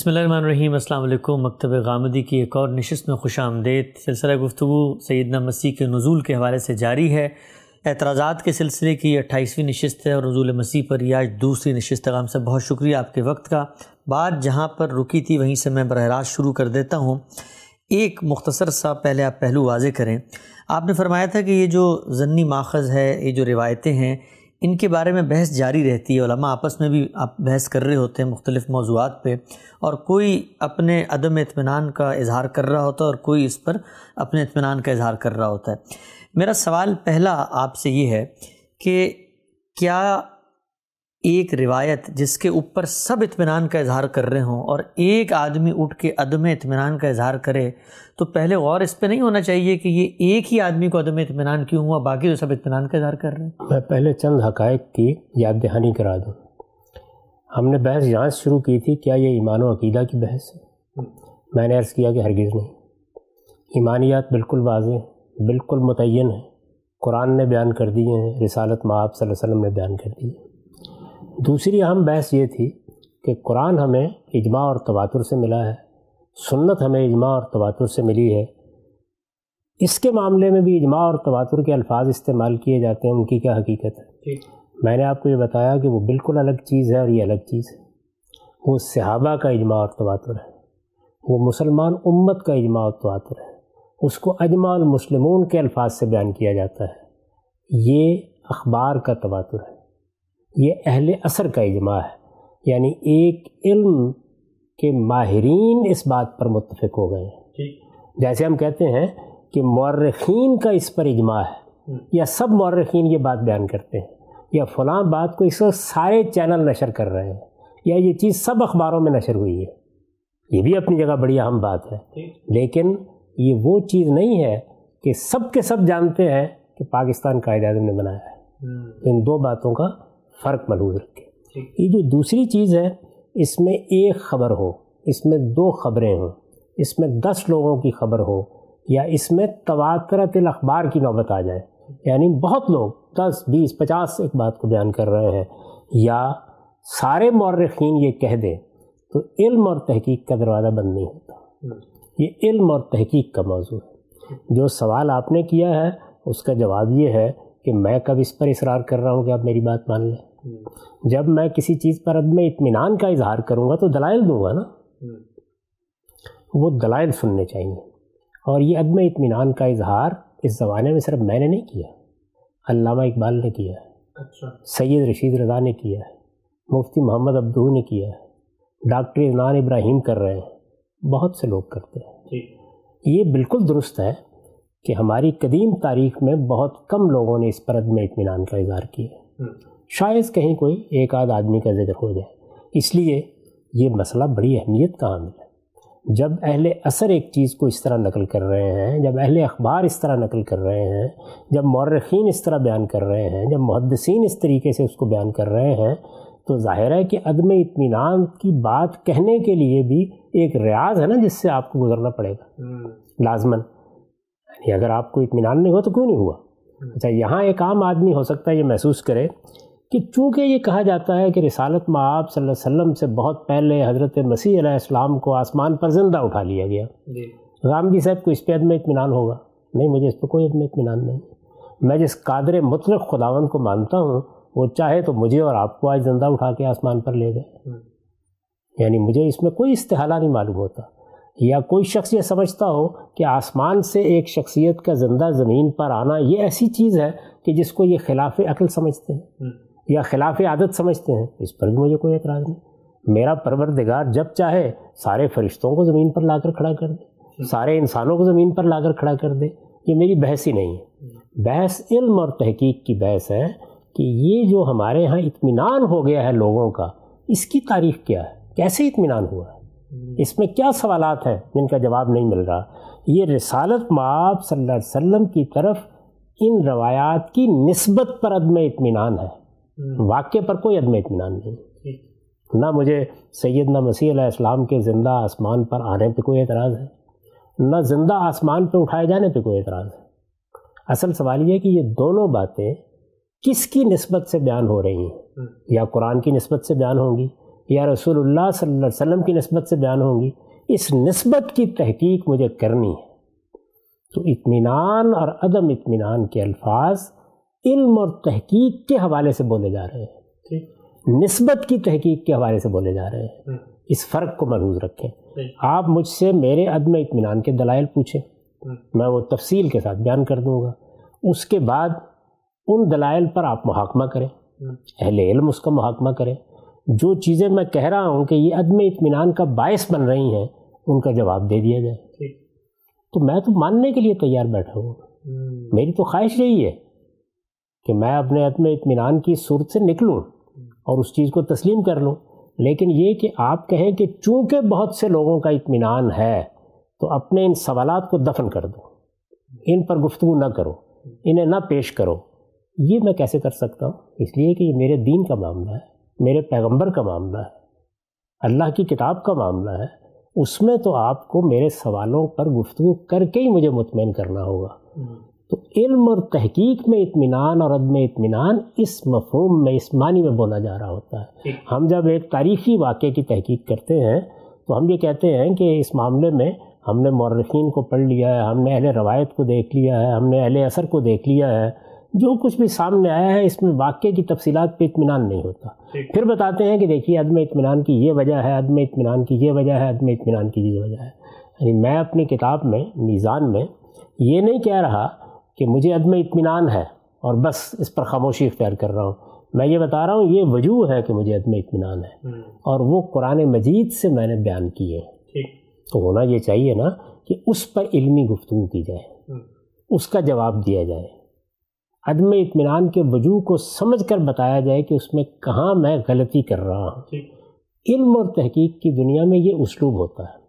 بسم اللہ الرحمن الرحیم، السلام علیکم۔ مکتب غامدی کی ایک اور نشست میں خوش آمدید۔ سلسلہ گفتگو سیدنا مسیح کے نزول کے حوالے سے جاری ہے۔ اعتراضات کے سلسلے کی اٹھائیسویں نشست ہے اور نزول مسیح پر یہ آج دوسری نشست غام سے بہت شکریہ آپ کے وقت کا۔ بات جہاں پر رکی تھی، وہیں سے میں براہ راست شروع کر دیتا ہوں۔ ایک مختصر سا پہلے آپ پہلو واضح کریں۔ آپ نے فرمایا تھا کہ یہ جو ضنی ماخذ ہے، یہ جو روایتیں ہیں ان کے بارے میں بحث جاری رہتی ہے، علماء آپس میں بھی آپ بحث کر رہے ہوتے ہیں مختلف موضوعات پہ، اور کوئی اپنے عدم اطمینان کا اظہار کر رہا ہوتا ہے اور کوئی اس پر اپنے اطمینان کا اظہار کر رہا ہوتا ہے۔ میرا سوال پہلا آپ سے یہ ہے کہ کیا ایک روایت جس کے اوپر سب اطمینان کا اظہار کر رہے ہوں اور ایک آدمی اٹھ کے عدم اطمینان کا اظہار کرے، تو پہلے غور اس پہ نہیں ہونا چاہیے کہ یہ ایک ہی آدمی کو عدم اطمینان کیوں ہوا، باقی تو سب اطمینان کا اظہار کر رہے ہیں۔ میں پہلے چند حقائق کی یاد دہانی کرا دوں۔ ہم نے بحث یہاں سے شروع کی تھی، کیا یہ ایمان و عقیدہ کی بحث ہے؟ میں نے عرض کیا کہ ہرگز نہیں۔ ایمانیات بالکل واضح بالکل متعین ہیں۔ قرآن نے بیان کر دیے ہیں، رسالت معاب صلی اللہ علیہ وسلم نے بیان کر دی ہے دوسری اہم بحث یہ تھی کہ قرآن ہمیں اجماع اور تواتر سے ملا ہے سنت ہمیں اجماع اور تواتر سے ملی ہے۔ اس کے معاملے میں بھی اجماع اور تواتر کے الفاظ استعمال کیے جاتے ہیں ان کی کیا حقیقت ہے؟ میں نے آپ کو یہ بتایا کہ وہ بالکل الگ چیز ہے اور یہ الگ چیز ہے۔ وہ صحابہ کا اجماع اور تواتر ہے وہ مسلمان امت کا اجماع اور تواتر ہے۔ اس کو اجماع المسلمون کے الفاظ سے بیان کیا جاتا ہے۔ یہ اخبار کا تواتر ہے۔ یہ اہل اثر کا اجماع ہے۔ یعنی ایک علم کے ماہرین اس بات پر متفق ہو گئے۔ ہیں جیسے ہم کہتے ہیں کہ مورخین کا اس پر اجماع ہے۔ یا سب مورخین یہ بات بیان کرتے ہیں۔ یا فلاں بات کو اس وقت سارے چینل نشر کر رہے ہیں۔ یا یہ چیز سب اخباروں میں نشر ہوئی ہے۔ یہ بھی اپنی جگہ بڑی اہم بات ہے۔ لیکن یہ وہ چیز نہیں ہے کہ سب کے سب جانتے ہیں کہ پاکستان قائد اعظم نے بنایا ہے۔ ان دو باتوں کا فرق ملحوظ رکھے۔ یہ جو دوسری چیز ہے اس میں ایک خبر ہو اس میں دو خبریں ہوں اس میں دس لوگوں کی خبر ہو یا اس میں تواترت الاخبار کی نوبت آ جائے۔ یعنی بہت لوگ دس بیس پچاس ایک بات کو بیان کر رہے ہیں یا سارے مورخین یہ کہہ دیں تو علم اور تحقیق کا دروازہ بند نہیں ہوتا۔ یہ علم اور تحقیق کا موضوع ہے۔ جو سوال آپ نے کیا ہے اس کا جواب یہ ہے کہ میں کب اس پر اصرار کر رہا ہوں کہ آپ میری بات مان لیں۔ جب میں کسی چیز پر عدم اطمینان کا اظہار کروں گا تو دلائل دوں گا نا۔ وہ دلائل سننے چاہیے۔ اور یہ عدم اطمینان کا اظہار اس زمانے میں صرف میں نے نہیں کیا علامہ اقبال نے کیا۔ ہے اچھا۔ سید رشید رضا نے کیا۔ ہے مفتی محمد عبدو نے کیا۔ ہے ڈاکٹر اذنان ابراہیم کر رہے ہیں۔ بہت سے لوگ کرتے ہیں۔ یہ بالکل درست ہے کہ ہماری قدیم تاریخ میں بہت کم لوگوں نے اس پر عدم اطمینان کا اظہار کیا۔ شاید کہیں کوئی ایک آدھ آدمی کا ذکر ہو جائے۔ اس لیے یہ مسئلہ بڑی اہمیت کا حامل ہے۔ جب اہل اثر ایک چیز کو اس طرح نقل کر رہے ہیں جب اہل اخبار اس طرح نقل کر رہے ہیں جب مورخین اس طرح بیان کر رہے ہیں جب محدثین اس طریقے سے اس کو بیان کر رہے ہیں تو ظاہر ہے کہ عدم اطمینان کی بات کہنے کے لیے بھی ایک ریاض ہے نا جس سے آپ کو گزرنا پڑے گا۔ لازماً۔ یعنی اگر آپ کو اطمینان نہیں ہوا تو کیوں نہیں ہوا؟ اچھا یہاں ایک عام آدمی ہو سکتا ہے یہ محسوس کرے کہ چونکہ یہ کہا جاتا ہے کہ رسالت معاب صلی اللہ علیہ وسلم سے بہت پہلے حضرت مسیح علیہ السلام کو آسمان پر زندہ اٹھا لیا گیا۔ جی۔ غامدی صاحب کو اس پہ عدم اطمینان ہوگا۔ نہیں مجھے اس پہ کوئی عدم اطمینان نہیں۔ میں جس قادر مطلق خداون کو مانتا ہوں وہ چاہے تو مجھے اور آپ کو آج زندہ اٹھا کے آسمان پر لے گئے یعنی مجھے اس میں کوئی استحالہ نہیں معلوم ہوتا۔ یا کوئی شخص یہ سمجھتا ہو کہ آسمان سے ایک شخصیت کا زندہ زمین پر آنا یہ ایسی چیز ہے کہ جس کو یہ خلاف عقل سمجھتے ہیں۔ یا خلاف عادت سمجھتے ہیں، اس پر بھی مجھے کوئی اعتراض نہیں۔ میرا پروردگار جب چاہے، سارے فرشتوں کو زمین پر لا کر کھڑا کر دے۔ سارے انسانوں کو زمین پر لا کر کھڑا کر دے۔ یہ میری بحث ہی نہیں ہے۔ بحث علم اور تحقیق کی بحث ہے کہ یہ جو ہمارے ہاں اطمینان ہو گیا ہے لوگوں کا، اس کی تاریخ کیا ہے؟ کیسے اطمینان ہوا ہے؟ اس میں کیا سوالات ہیں جن کا جواب نہیں مل رہا؟ یہ رسالت معاب صلی اللہ علیہ وسلم کی طرف ان روایات کی نسبت پر عدم اطمینان ہے۔ واقعے پر کوئی عدم اطمینان نہیں۔ نہ مجھے سیدنا مسیح علیہ السلام کے زندہ آسمان پر آنے پہ کوئی اعتراض ہے۔ نہ زندہ آسمان پہ اٹھائے جانے پہ کوئی اعتراض ہے۔ اصل سوال یہ کہ یہ دونوں باتیں کس کی نسبت سے بیان ہو رہی ہیں؟ یا قرآن کی نسبت سے بیان ہوں گی؟ یا رسول اللہ صلی اللہ علیہ وسلم کی نسبت سے بیان ہوں گی؟ اس نسبت کی تحقیق مجھے کرنی ہے۔ تو اطمینان اور عدم اطمینان کے الفاظ علم اور تحقیق کے حوالے سے بولے جا رہے ہیں۔ نسبت کی تحقیق کے حوالے سے بولے جا رہے ہیں۔ اس فرق کو محفوظ رکھیں۔ آپ مجھ سے میرے عدم اطمینان کے دلائل پوچھیں۔ میں وہ تفصیل کے ساتھ بیان کر دوں گا۔ اس کے بعد ان دلائل پر آپ محاکمہ کریں۔ اہل علم اس کا محاکمہ کریں۔ جو چیزیں میں کہہ رہا ہوں کہ یہ عدم اطمینان کا باعث بن رہی ہیں ان کا جواب دے دیا جائے۔ تو میں تو ماننے کے لیے تیار بیٹھا ہوں۔ میری تو خواہش یہی ہے۔ کہ میں اپنے عدم اطمینان کی صورت سے نکلوں اور اس چیز کو تسلیم کر لوں۔ لیکن یہ کہ آپ کہیں کہ چونکہ بہت سے لوگوں کا اطمینان ہے، تو اپنے ان سوالات کو دفن کر دو۔ ان پر گفتگو نہ کرو، انہیں نہ پیش کرو۔ یہ میں کیسے کر سکتا ہوں؟ اس لیے کہ یہ میرے دین کا معاملہ ہے، میرے پیغمبر کا معاملہ ہے، اللہ کی کتاب کا معاملہ ہے۔ اس میں تو آپ کو میرے سوالوں پر گفتگو کر کے ہی مجھے مطمئن کرنا ہوگا۔ تو علم اور تحقیق میں اطمینان اور عدم اطمینان اس مفہوم میں اس معنی میں بولا جا رہا ہوتا ہے۔ ہم جب ایک تاریخی واقعے کی تحقیق کرتے ہیں تو ہم یہ کہتے ہیں کہ اس معاملے میں ہم نے مورخین کو پڑھ لیا ہے ہم نے اہل روایت کو دیکھ لیا ہے ہم نے اہل اثر کو دیکھ لیا ہے۔ جو کچھ بھی سامنے آیا ہے اس میں واقعے کی تفصیلات پہ اطمینان نہیں ہوتا۔ پھر بتاتے ہیں کہ دیکھیے عدم اطمینان کی یہ وجہ ہے عدم اطمینان کی یہ وجہ ہے عدم اطمینان کی یہ وجہ ہے۔ یعنی میں اپنی کتاب میں میزان میں یہ نہیں کہہ رہا کہ مجھے عدم اطمینان ہے اور بس اس پر خاموشی اختیار کر رہا ہوں۔ میں یہ بتا رہا ہوں یہ وجوہ ہے کہ مجھے عدم اطمینان ہے۔ اور وہ قرآن مجید سے میں نے بیان کیے تو ہونا یہ چاہیے نا کہ اس پر علمی گفتگو کی جائے۔ اس کا جواب دیا جائے۔ عدم اطمینان کے وجوہ کو سمجھ کر بتایا جائے کہ اس میں کہاں میں غلطی کر رہا ہوں۔ علم اور تحقیق کی دنیا میں یہ اسلوب ہوتا ہے۔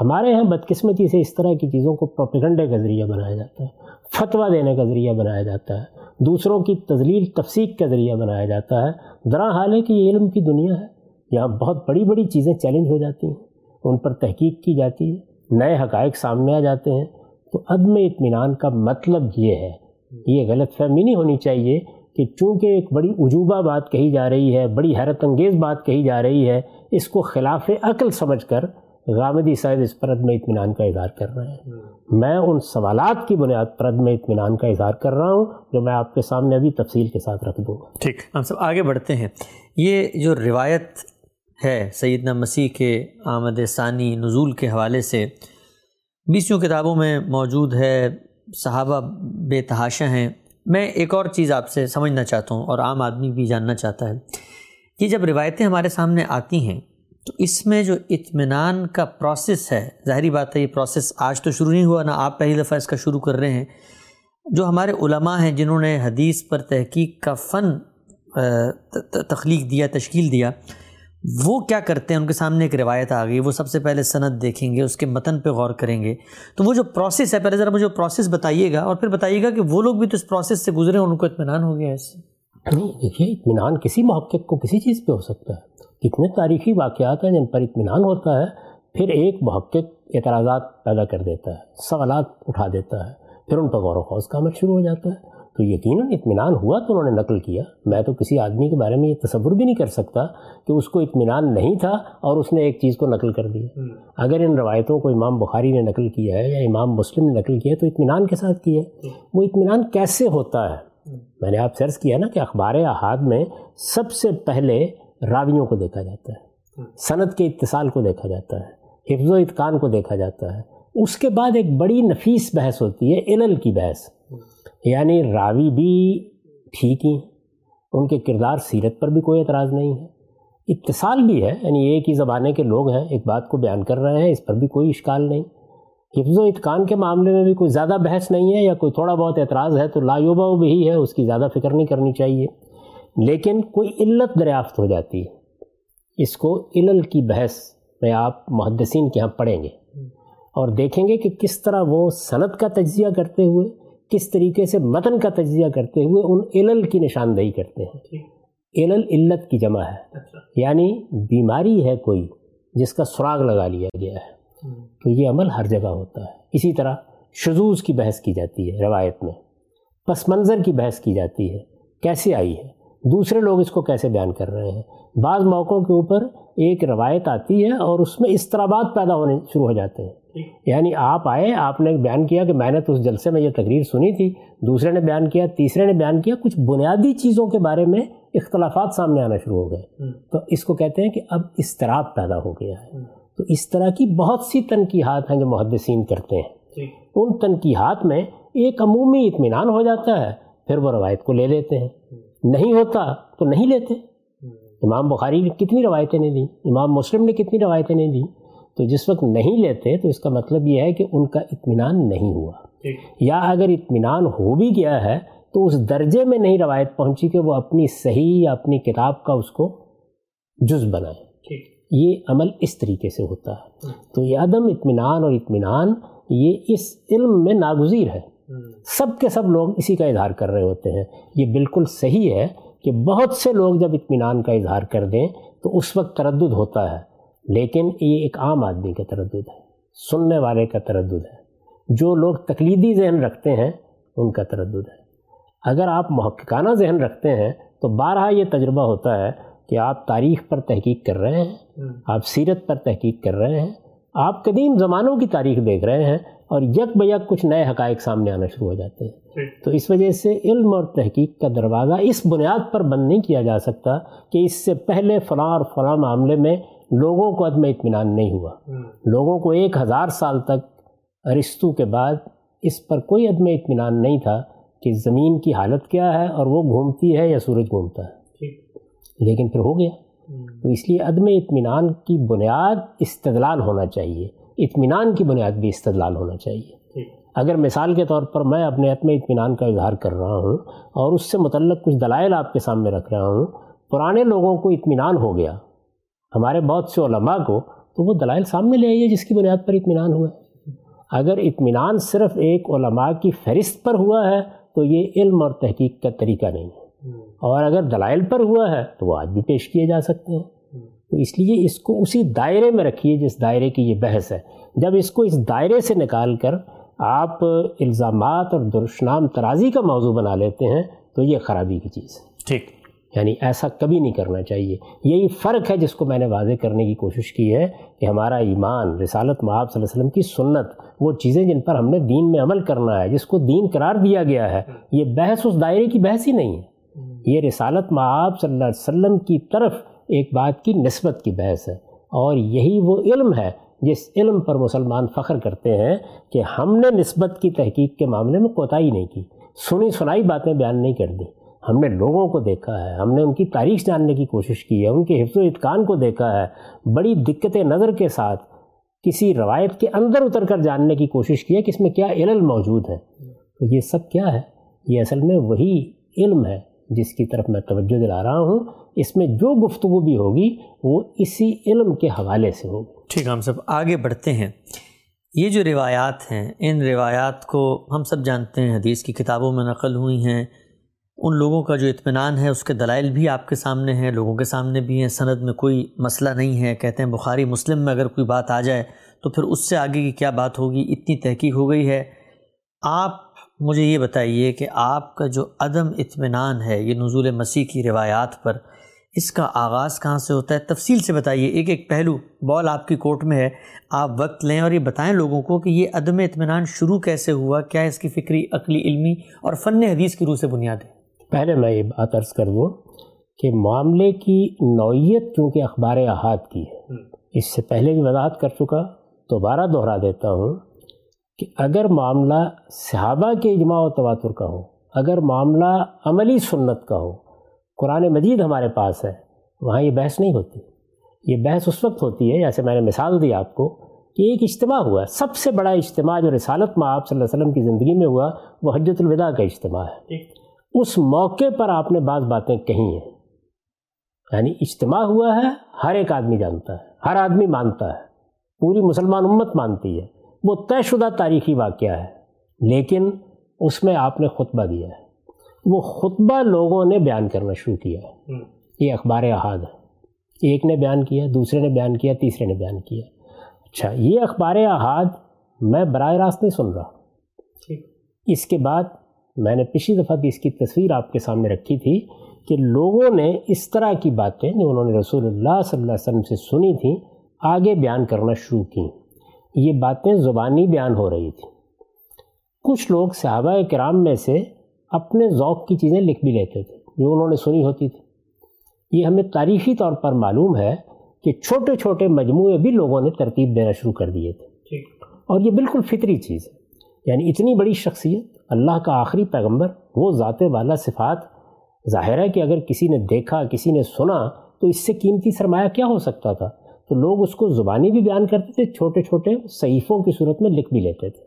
ہمارے یہاں بدقسمتی سے اس طرح کی چیزوں کو پروپیگنڈے کا ذریعہ بنایا جاتا ہے۔ فتویٰ دینے کا ذریعہ بنایا جاتا ہے۔ دوسروں کی تزلیل تفسیق کا ذریعہ بنایا جاتا ہے۔ درا حال ہے کہ یہ علم کی دنیا ہے۔ یہاں بہت بڑی بڑی چیزیں چیلنج ہو جاتی ہیں۔ ان پر تحقیق کی جاتی ہے۔ نئے حقائق سامنے آ جاتے ہیں۔ تو عدم اطمینان کا مطلب یہ ہے۔ یہ غلط فہمی نہیں ہونی چاہیے کہ چونکہ ایک بڑی عجوبہ بات کہی جا رہی ہے، بڑی حیرت انگیز بات کہی جا رہی ہے، اس کو خلاف عقل سمجھ کر غامدی صاحب اس پر عدم اطمینان کا اظہار کر رہے ہیں۔ میں ان سوالات کی بنیاد پر عدم اطمینان کا اظہار کر رہا ہوں جو میں آپ کے سامنے ابھی تفصیل کے ساتھ رکھ دوں گا۔ ٹھیک، ہم سب آگے بڑھتے ہیں۔ یہ جو روایت ہے سیدنا مسیح کے آمد ثانی نزول کے حوالے سے بیسیوں کتابوں میں موجود ہے، صحابہ بے تحاشا ہیں۔ میں ایک اور چیز آپ سے سمجھنا چاہتا ہوں اور عام آدمی بھی جاننا چاہتا ہے کہ جب روایتیں ہمارے سامنے آتی ہیں تو اس میں جو اطمینان کا پروسیس ہے، ظاہری بات ہے یہ پروسیس آج تو شروع نہیں ہوا، نہ آپ پہلی دفعہ اس کا شروع کر رہے ہیں۔ جو ہمارے علماء ہیں جنہوں نے حدیث پر تحقیق کا فن تخلیق دیا، تشکیل دیا، وہ کیا کرتے ہیں؟ ان کے سامنے ایک روایت آ گئی، وہ سب سے پہلے سند دیکھیں گے، اس کے متن پہ غور کریں گے۔ تو وہ جو پروسیس ہے، پہلے ذرا مجھے پروسیس بتائیے گا اور پھر بتائیے گا کہ وہ لوگ بھی تو اس پروسیس سے گزرے ان کو اطمینان ہو گیا اس سے۔ نہیں، دیکھیے، اطمینان کسی محقق کو کسی چیز پہ ہو سکتا ہے۔ کتنے تاریخی واقعات ہیں جن پر اطمینان ہوتا ہے پھر ایک محقق اعتراضات پیدا کر دیتا ہے سوالات اٹھا دیتا ہے پھر ان پر غور و خوص کا عمل شروع ہو جاتا ہے۔ تو یقیناً اطمینان ہوا تو انہوں نے نقل کیا۔ میں تو کسی آدمی کے بارے میں یہ تصور بھی نہیں کر سکتا کہ اس کو اطمینان نہیں تھا اور اس نے ایک چیز کو نقل کر دیا۔ اگر ان روایتوں کو امام بخاری نے نقل کیا ہے یا امام مسلم نے نقل کیا ہے تو اطمینان کے ساتھ کیا ہے۔ وہ اطمینان کیسے ہوتا ہے؟ میں نے آپ سرچ کیا نا کہ اخبار احاد میں سب سے پہلے راویوں کو دیکھا جاتا ہے صنعت کے اتصال کو دیکھا جاتا ہے حفظ و اتقان کو دیکھا جاتا ہے۔ اس کے بعد ایک بڑی نفیس بحث ہوتی ہے علل کی بحث۔ یعنی راوی بھی ٹھیک ہی ان کے کردار سیرت پر بھی کوئی اعتراض نہیں ہے۔ اتصال بھی ہے یعنی ایک ہی زمانے کے لوگ ہیں ایک بات کو بیان کر رہے ہیں اس پر بھی کوئی اشکال نہیں۔ حفظ و اتقان کے معاملے میں بھی کوئی زیادہ بحث نہیں ہے یا کوئی تھوڑا بہت اعتراض ہے تو لایوبا بھی ہے اس کی زیادہ فکر نہیں کرنی چاہیے۔ لیکن کوئی علت دریافت ہو جاتی ہے۔ اس کو علل کی بحث میں آپ محدثین کے یہاں پڑھیں گے اور دیکھیں گے کہ کس طرح وہ صنعت کا تجزیہ کرتے ہوئے کس طریقے سے متن کا تجزیہ کرتے ہوئے ان علل کی نشاندہی کرتے ہیں۔ علل علت کی جمع ہے۔ اچھا۔ یعنی بیماری ہے کوئی جس کا سراغ لگا لیا گیا ہے۔ تو یہ عمل ہر جگہ ہوتا ہے۔ اسی طرح شزوز کی بحث کی جاتی ہے روایت میں۔ پس منظر کی بحث کی جاتی ہے۔ کیسے آئی ہے؟ دوسرے لوگ اس کو کیسے بیان کر رہے ہیں؟ بعض موقعوں کے اوپر ایک روایت آتی ہے اور اس میں اضطرابات پیدا ہونے شروع ہو جاتے ہیں۔ یعنی آپ آئے آپ نے بیان کیا کہ میں نے تو اس جلسے میں یہ تقریر سنی تھی دوسرے نے بیان کیا تیسرے نے بیان کیا کچھ بنیادی چیزوں کے بارے میں اختلافات سامنے آنا شروع ہو گئے۔ تو اس کو کہتے ہیں کہ اب اضطراب پیدا ہو گیا ہے۔ تو اس طرح کی بہت سی تنقیحات ہیں جو محدثین کرتے ہیں۔ ان تنقیحات میں ایک عمومی اطمینان ہو جاتا ہے پھر وہ روایت کو لے لیتے ہیں۔ نہیں ہوتا تو نہیں لیتے۔ امام بخاری نے کتنی روایتیں نہیں دیں امام مسلم نے کتنی روایتیں نہیں دیں۔ تو جس وقت نہیں لیتے تو اس کا مطلب یہ ہے کہ ان کا اطمینان نہیں ہوا۔ یا اگر اطمینان ہو بھی گیا ہے تو اس درجے میں نہیں روایت پہنچی کہ وہ اپنی صحیح یا اپنی کتاب کا اس کو جز بنائے۔ یہ عمل اس طریقے سے ہوتا ہے۔ تو یہ عدم اطمینان اور اطمینان یہ اس علم میں ناگزیر ہے۔ سب کے سب لوگ اسی کا اظہار کر رہے ہوتے ہیں۔ یہ بالکل صحیح ہے کہ بہت سے لوگ جب اطمینان کا اظہار کر دیں تو اس وقت تردد ہوتا ہے لیکن یہ ایک عام آدمی کا تردد ہے سننے والے کا تردد ہے۔ جو لوگ تقلیدی ذہن رکھتے ہیں ان کا تردد ہے۔ اگر آپ محققانہ ذہن رکھتے ہیں تو بارہا یہ تجربہ ہوتا ہے کہ آپ تاریخ پر تحقیق کر رہے ہیں آپ سیرت پر تحقیق کر رہے ہیں آپ قدیم زمانوں کی تاریخ دیکھ رہے ہیں اور یک بیک کچھ نئے حقائق سامنے آنا شروع ہو جاتے ہیں۔ تو اس وجہ سے علم اور تحقیق کا دروازہ اس بنیاد پر بند نہیں کیا جا سکتا کہ اس سے پہلے فلاں اور فلاں معاملے میں لوگوں کو عدم اطمینان نہیں ہوا۔ لوگوں کو ایک ہزار سال تک ارستو کے بعد اس پر کوئی عدم اطمینان نہیں تھا کہ زمین کی حالت کیا ہے اور وہ گھومتی ہے یا سورج گھومتا ہے۔ لیکن پھر ہو گیا۔ تو اس لیے عدم اطمینان کی بنیاد استدلال ہونا چاہیے۔ اطمینان کی بنیاد بھی استدلال ہونا چاہیے۔ اگر مثال کے طور پر میں اپنے عدم اطمینان کا اظہار کر رہا ہوں اور اس سے متعلق کچھ دلائل آپ کے سامنے رکھ رہا ہوں، پرانے لوگوں کو اطمینان ہو گیا۔ ہمارے بہت سے علماء کو تو وہ دلائل سامنے لے آئیے جس کی بنیاد پر اطمینان ہوا ہے۔ اگر اطمینان صرف ایک علماء کی فہرست پر ہوا ہے تو یہ علم اور تحقیق کا طریقہ نہیں ہے۔ اور اگر دلائل پر ہوا ہے تو وہ آج بھی پیش کیے جا سکتے ہیں۔ تو اس لیے اس کو اسی دائرے میں رکھیے جس دائرے کی یہ بحث ہے۔ جب اس کو اس دائرے سے نکال کر آپ الزامات اور درشنام ترازی کا موضوع بنا لیتے ہیں تو یہ خرابی کی چیز ہے۔ ٹھیک۔ یعنی ایسا کبھی نہیں کرنا چاہیے۔ یہی فرق ہے جس کو میں نے واضح کرنے کی کوشش کی ہے کہ ہمارا ایمان رسالت معاب صلی اللہ علیہ وسلم کی سنت وہ چیزیں جن پر ہم نے دین میں عمل کرنا ہے جس کو دین قرار دیا گیا ہے یہ بحث اس دائرے کی بحث ہی نہیں ہے۔ یہ رسالت معاب صلی اللہ علیہ وسلم کی طرف ایک بات کی نسبت کی بحث ہے اور یہی وہ علم ہے جس علم پر مسلمان فخر کرتے ہیں کہ ہم نے نسبت کی تحقیق کے معاملے میں کوتاہی نہیں کی، سنی سنائی باتیں بیان نہیں کر دیں ہم نے لوگوں کو دیکھا ہے، ہم نے ان کی تاریخ جاننے کی کوشش کی ہے، ان کے حفظ و اتقان کو دیکھا ہے۔ بڑی دقت نظر کے ساتھ کسی روایت کے اندر اتر کر جاننے کی کوشش کی ہے کہ اس میں کیا علم موجود ہے۔ تو یہ سب کیا ہے؟ یہ اصل میں وہی علم ہے۔ جس کی طرف میں توجہ دلا رہا ہوں، اس میں جو گفتگو بھی ہوگی، وہ اسی علم کے حوالے سے ہوگی۔ ٹھیک ہم سب آگے بڑھتے ہیں۔ یہ جو روایات ہیں، ان روایات کو ہم سب جانتے ہیں، حدیث کی کتابوں میں نقل ہوئی ہیں۔ ان لوگوں کا جو اطمینان ہے، اس کے دلائل بھی آپ کے سامنے ہیں، لوگوں کے سامنے بھی ہیں۔ سند میں کوئی مسئلہ نہیں ہے۔ کہتے ہیں بخاری مسلم میں اگر کوئی بات آ جائے، تو پھر اس سے آگے کی کیا بات ہوگی؟ اتنی تحقیق ہو گئی ہے۔ آپ مجھے یہ بتائیے کہ آپ کا جو عدم اطمینان ہے یہ نزول مسیح کی روایات پر اس کا آغاز کہاں سے ہوتا ہے؟ تفصیل سے بتائیے۔ ایک ایک پہلو بال آپ کی کورٹ میں ہے آپ وقت لیں اور یہ بتائیں لوگوں کو کہ یہ عدم اطمینان شروع کیسے ہوا؟ کیا اس کی فکری عقلی علمی اور فن حدیث کی روح سے بنیاد ہے؟ پہلے میں یہ بات عرض کر دوں کہ معاملے کی نوعیت چونکہ اخبار احاد کی ہے اس سے پہلے بھی وضاحت کر چکا دوبارہ دہرا دیتا ہوں۔ کہ اگر معاملہ صحابہ کے اجماع و تواتر کا ہو اگر معاملہ عملی سنت کا ہو قرآن مجید ہمارے پاس ہے وہاں یہ بحث نہیں ہوتی۔ یہ بحث اس وقت ہوتی ہے جیسے میں نے مثال دی آپ کو کہ ایک اجتماع ہوا ہے سب سے بڑا اجتماع جو رسالت میں آپ صلی اللہ علیہ وسلم کی زندگی میں ہوا وہ حجت الوداع کا اجتماع ہے۔ اس موقع پر آپ نے بعض باتیں کہی ہیں۔ یعنی اجتماع ہوا ہے ہر ایک آدمی جانتا ہے ہر آدمی مانتا ہے پوری مسلمان امت مانتی ہے۔ وہ طے شدہ تاریخی واقعہ ہے لیکن اس میں آپ نے خطبہ دیا ہے۔ وہ خطبہ لوگوں نے بیان کرنا شروع کیا۔ ہے یہ اخبار احاد ہے۔ ایک نے بیان کیا دوسرے نے بیان کیا تیسرے نے بیان کیا۔ اچھا یہ اخبار احاد میں براہ راست نہیں سن رہا۔ اس کے بعد میں نے پچھلی دفعہ بھی اس کی تصویر آپ کے سامنے رکھی تھی کہ لوگوں نے اس طرح کی باتیں جو انہوں نے رسول اللہ صلی اللہ علیہ وسلم سے سنی تھیں آگے بیان کرنا شروع کیں۔ یہ باتیں زبانی بیان ہو رہی تھیں۔ کچھ لوگ صحابہ کرام میں سے اپنے ذوق کی چیزیں لکھ بھی لیتے تھے جو انہوں نے سنی ہوتی تھی۔ یہ ہمیں تاریخی طور پر معلوم ہے کہ چھوٹے چھوٹے مجموعے بھی لوگوں نے ترتیب دینا شروع کر دیے تھے۔ اور یہ بالکل فطری چیز ہے۔ یعنی اتنی بڑی شخصیت اللہ کا آخری پیغمبر وہ ذات والا صفات۔ ظاہر ہے کہ اگر کسی نے دیکھا کسی نے سنا تو اس سے قیمتی سرمایہ کیا ہو سکتا تھا؟ تو لوگ اس کو زبانی بھی بیان کرتے تھے چھوٹے چھوٹے صحیفوں کی صورت میں لکھ بھی لیتے تھے۔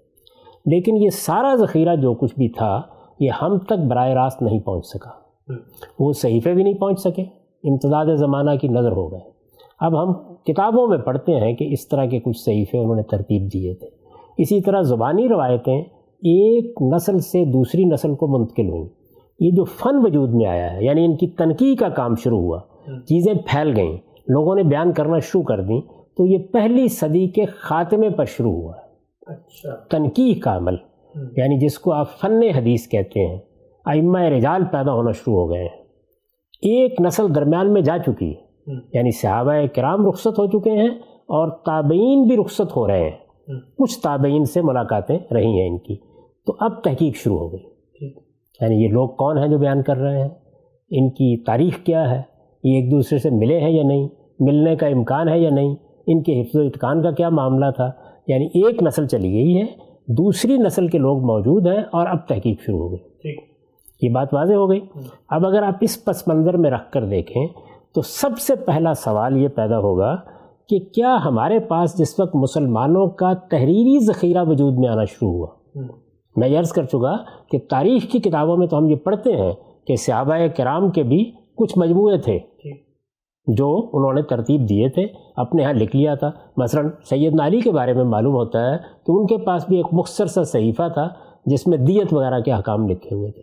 لیکن یہ سارا ذخیرہ جو کچھ بھی تھا یہ ہم تک براہ راست نہیں پہنچ سکا۔ وہ صحیفے بھی نہیں پہنچ سکے۔ امتداد زمانہ کی نظر ہو گئے۔ اب ہم کتابوں میں پڑھتے ہیں کہ اس طرح کے کچھ صحیفے انہوں نے ترتیب دیے تھے۔ اسی طرح زبانی روایتیں ایک نسل سے دوسری نسل کو منتقل ہوئیں۔ یہ جو فن وجود میں آیا ہے یعنی ان کی تنقید کا کام شروع ہوا۔ چیزیں پھیل گئیں۔ لوگوں نے بیان کرنا شروع کر دیں تو یہ پہلی صدی کے خاتمے پر شروع ہوا اچھا۔ تنقید کا عمل یعنی جس کو آپ فن حدیث کہتے ہیں ائمہ رجال پیدا ہونا شروع ہو گئے ہیں۔ ایک نسل درمیان میں جا چکی ہے یعنی صحابہ کرام رخصت ہو چکے ہیں اور تابعین بھی رخصت ہو رہے ہیں۔ کچھ تابعین سے ملاقاتیں رہی ہیں ان کی۔ تو اب تحقیق شروع ہو گئی۔ یعنی یہ لوگ کون ہیں جو بیان کر رہے ہیں؟ ان کی تاریخ کیا ہے؟ یہ ایک دوسرے سے ملے ہیں یا نہیں؟ ملنے کا امکان ہے یا نہیں؟ ان کے حفظ و اتقان کا کیا معاملہ تھا؟ یعنی ایک نسل چلی گئی ہے دوسری نسل کے لوگ موجود ہیں اور اب تحقیق شروع ہو گئی۔ یہ بات واضح ہو گئی۔ اب اگر آپ اس پس منظر میں رکھ کر دیکھیں تو سب سے پہلا سوال یہ پیدا ہوگا کہ کیا ہمارے پاس جس وقت مسلمانوں کا تحریری ذخیرہ وجود میں آنا شروع ہوا؟ میں عرض کر چکا کہ تاریخ کی کتابوں میں تو ہم یہ پڑھتے ہیں کہ صحابہ کرام کے بھی کچھ مجموعے تھے۔ جو انہوں نے ترتیب دیے تھے اپنے ہاں لکھ لیا تھا۔ مثلا سید علی کے بارے میں معلوم ہوتا ہے کہ ان کے پاس بھی ایک مختصر سا صحیفہ تھا جس میں دیت وغیرہ کے حکام لکھے ہوئے تھے۔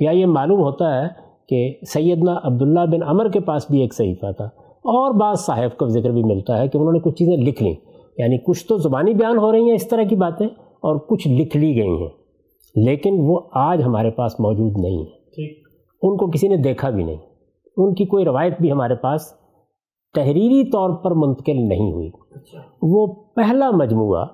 یا یہ معلوم ہوتا ہے کہ سیدنا عبداللہ بن عمر کے پاس بھی ایک صحیفہ تھا۔ اور بعض صاحب کا ذکر بھی ملتا ہے کہ انہوں نے کچھ چیزیں لکھ لیں۔ یعنی کچھ تو زبانی بیان ہو رہی ہیں اس طرح کی باتیں اور کچھ لکھ لی گئی ہیں۔ لیکن وہ آج ہمارے پاس موجود نہیں ہے ان کو کسی نے دیکھا بھی نہیں۔ ان کی کوئی روایت بھی ہمارے پاس تحریری طور پر منتقل نہیں ہوئی اچھا۔ وہ پہلا مجموعہ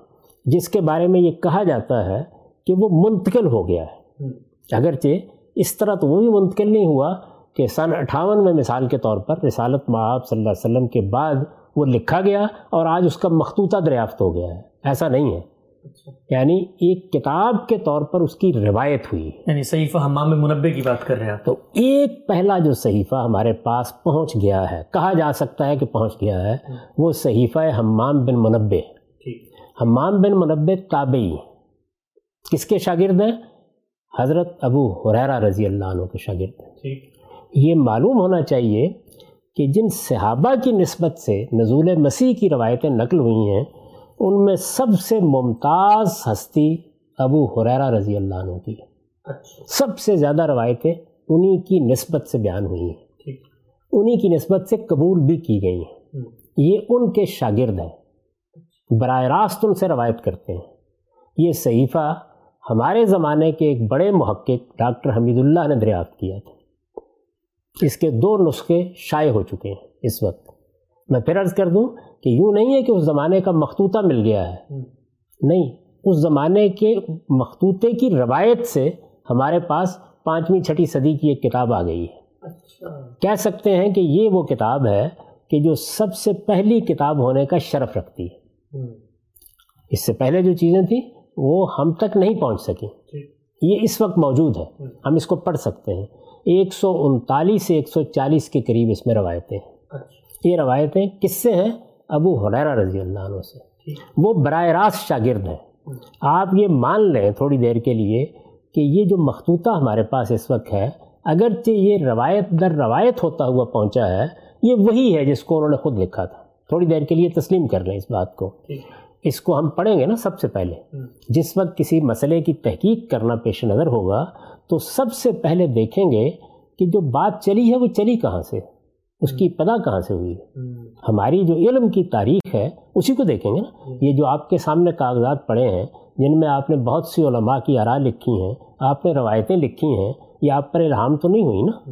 جس کے بارے میں یہ کہا جاتا ہے کہ وہ منتقل ہو گیا ہے اگرچہ اس طرح تو وہ بھی منتقل نہیں ہوا کہ سن اٹھاون میں مثال کے طور پر رسالت معاب صلی اللہ علیہ وسلم کے بعد وہ لکھا گیا اور آج اس کا مخطوطہ دریافت ہو گیا ہے ایسا نہیں ہے۔ یعنی ایک کتاب کے طور پر اس کی روایت ہوئی۔ یعنی صحیفہ حمام منبع کی بات کر رہے ہیں تو ایک پہلا جو صحیفہ ہمارے پاس پہنچ گیا ہے کہا جا سکتا ہے کہ پہنچ گیا ہے وہ صحیفہ حمام بن منبع حمام بن منبع تابعی۔ کس کے شاگرد ہیں؟ حضرت ابو حریرہ رضی اللہ عنہ کے شاگرد۔ ہیں یہ معلوم ہونا چاہیے کہ جن صحابہ کی نسبت سے نزول مسیح کی روایتیں نقل ہوئی ہیں ان میں سب سے ممتاز ہستی ابو حریرہ رضی اللہ عنہ کی اچھا۔ سب سے زیادہ روایتیں انہی کی نسبت سے بیان ہوئی ہیں۔ انہی کی نسبت سے قبول بھی کی گئی ہیں۔ یہ ان کے شاگرد ہیں۔ براہ راست ان سے روایت کرتے ہیں۔ یہ صحیفہ ہمارے زمانے کے ایک بڑے محقق ڈاکٹر حمید اللہ نے دریافت کیا تھا۔ اس کے دو نسخے شائع ہو چکے ہیں۔ اس وقت میں پھر عرض کر دوں کہ یوں نہیں ہے کہ اس زمانے کا مخطوطہ مل گیا ہے۔ نہیں اس زمانے کے مخطوطے کی روایت سے ہمارے پاس پانچویں چھٹی صدی کی ایک کتاب آ گئی ہے۔ اچھا۔ کہہ سکتے ہیں کہ یہ وہ کتاب ہے کہ جو سب سے پہلی کتاب ہونے کا شرف رکھتی ہے۔ اس سے پہلے جو چیزیں تھیں وہ ہم تک نہیں پہنچ سکیں۔ یہ اس وقت موجود ہے۔ ہم اس کو پڑھ سکتے ہیں۔ ایک سو انتالیس سے ایک سو چالیس کے قریب اس میں روایتیں ہیں۔ اچھا۔ یہ روایتیں کس سے ہیں؟ ابو حریرہ رضی اللہ عنہ سے۔ وہ براہ راست شاگرد ہیں۔ آپ یہ مان لیں تھوڑی دیر کے لیے کہ یہ جو مخطوطہ ہمارے پاس اس وقت ہے اگرچہ یہ روایت در روایت ہوتا ہوا پہنچا ہے یہ وہی ہے جس کو انہوں نے خود لکھا تھا۔ تھوڑی دیر کے لیے تسلیم کر لیں اس بات کو۔ اس کو ہم پڑھیں گے نا سب سے پہلے۔ جس وقت کسی مسئلے کی تحقیق کرنا پیش نظر ہوگا تو سب سے پہلے دیکھیں گے کہ جو بات چلی ہے وہ چلی کہاں سے؟ اس کی ابتدا کہاں سے ہوئی؟ ہماری جو علم کی تاریخ ہے اسی کو دیکھیں گے نا۔ یہ جو آپ کے سامنے کاغذات پڑے ہیں جن میں آپ نے بہت سی علماء کی آرا لکھی ہیں آپ نے روایتیں لکھی ہیں یہ آپ پر الہام تو نہیں ہوئی نا؟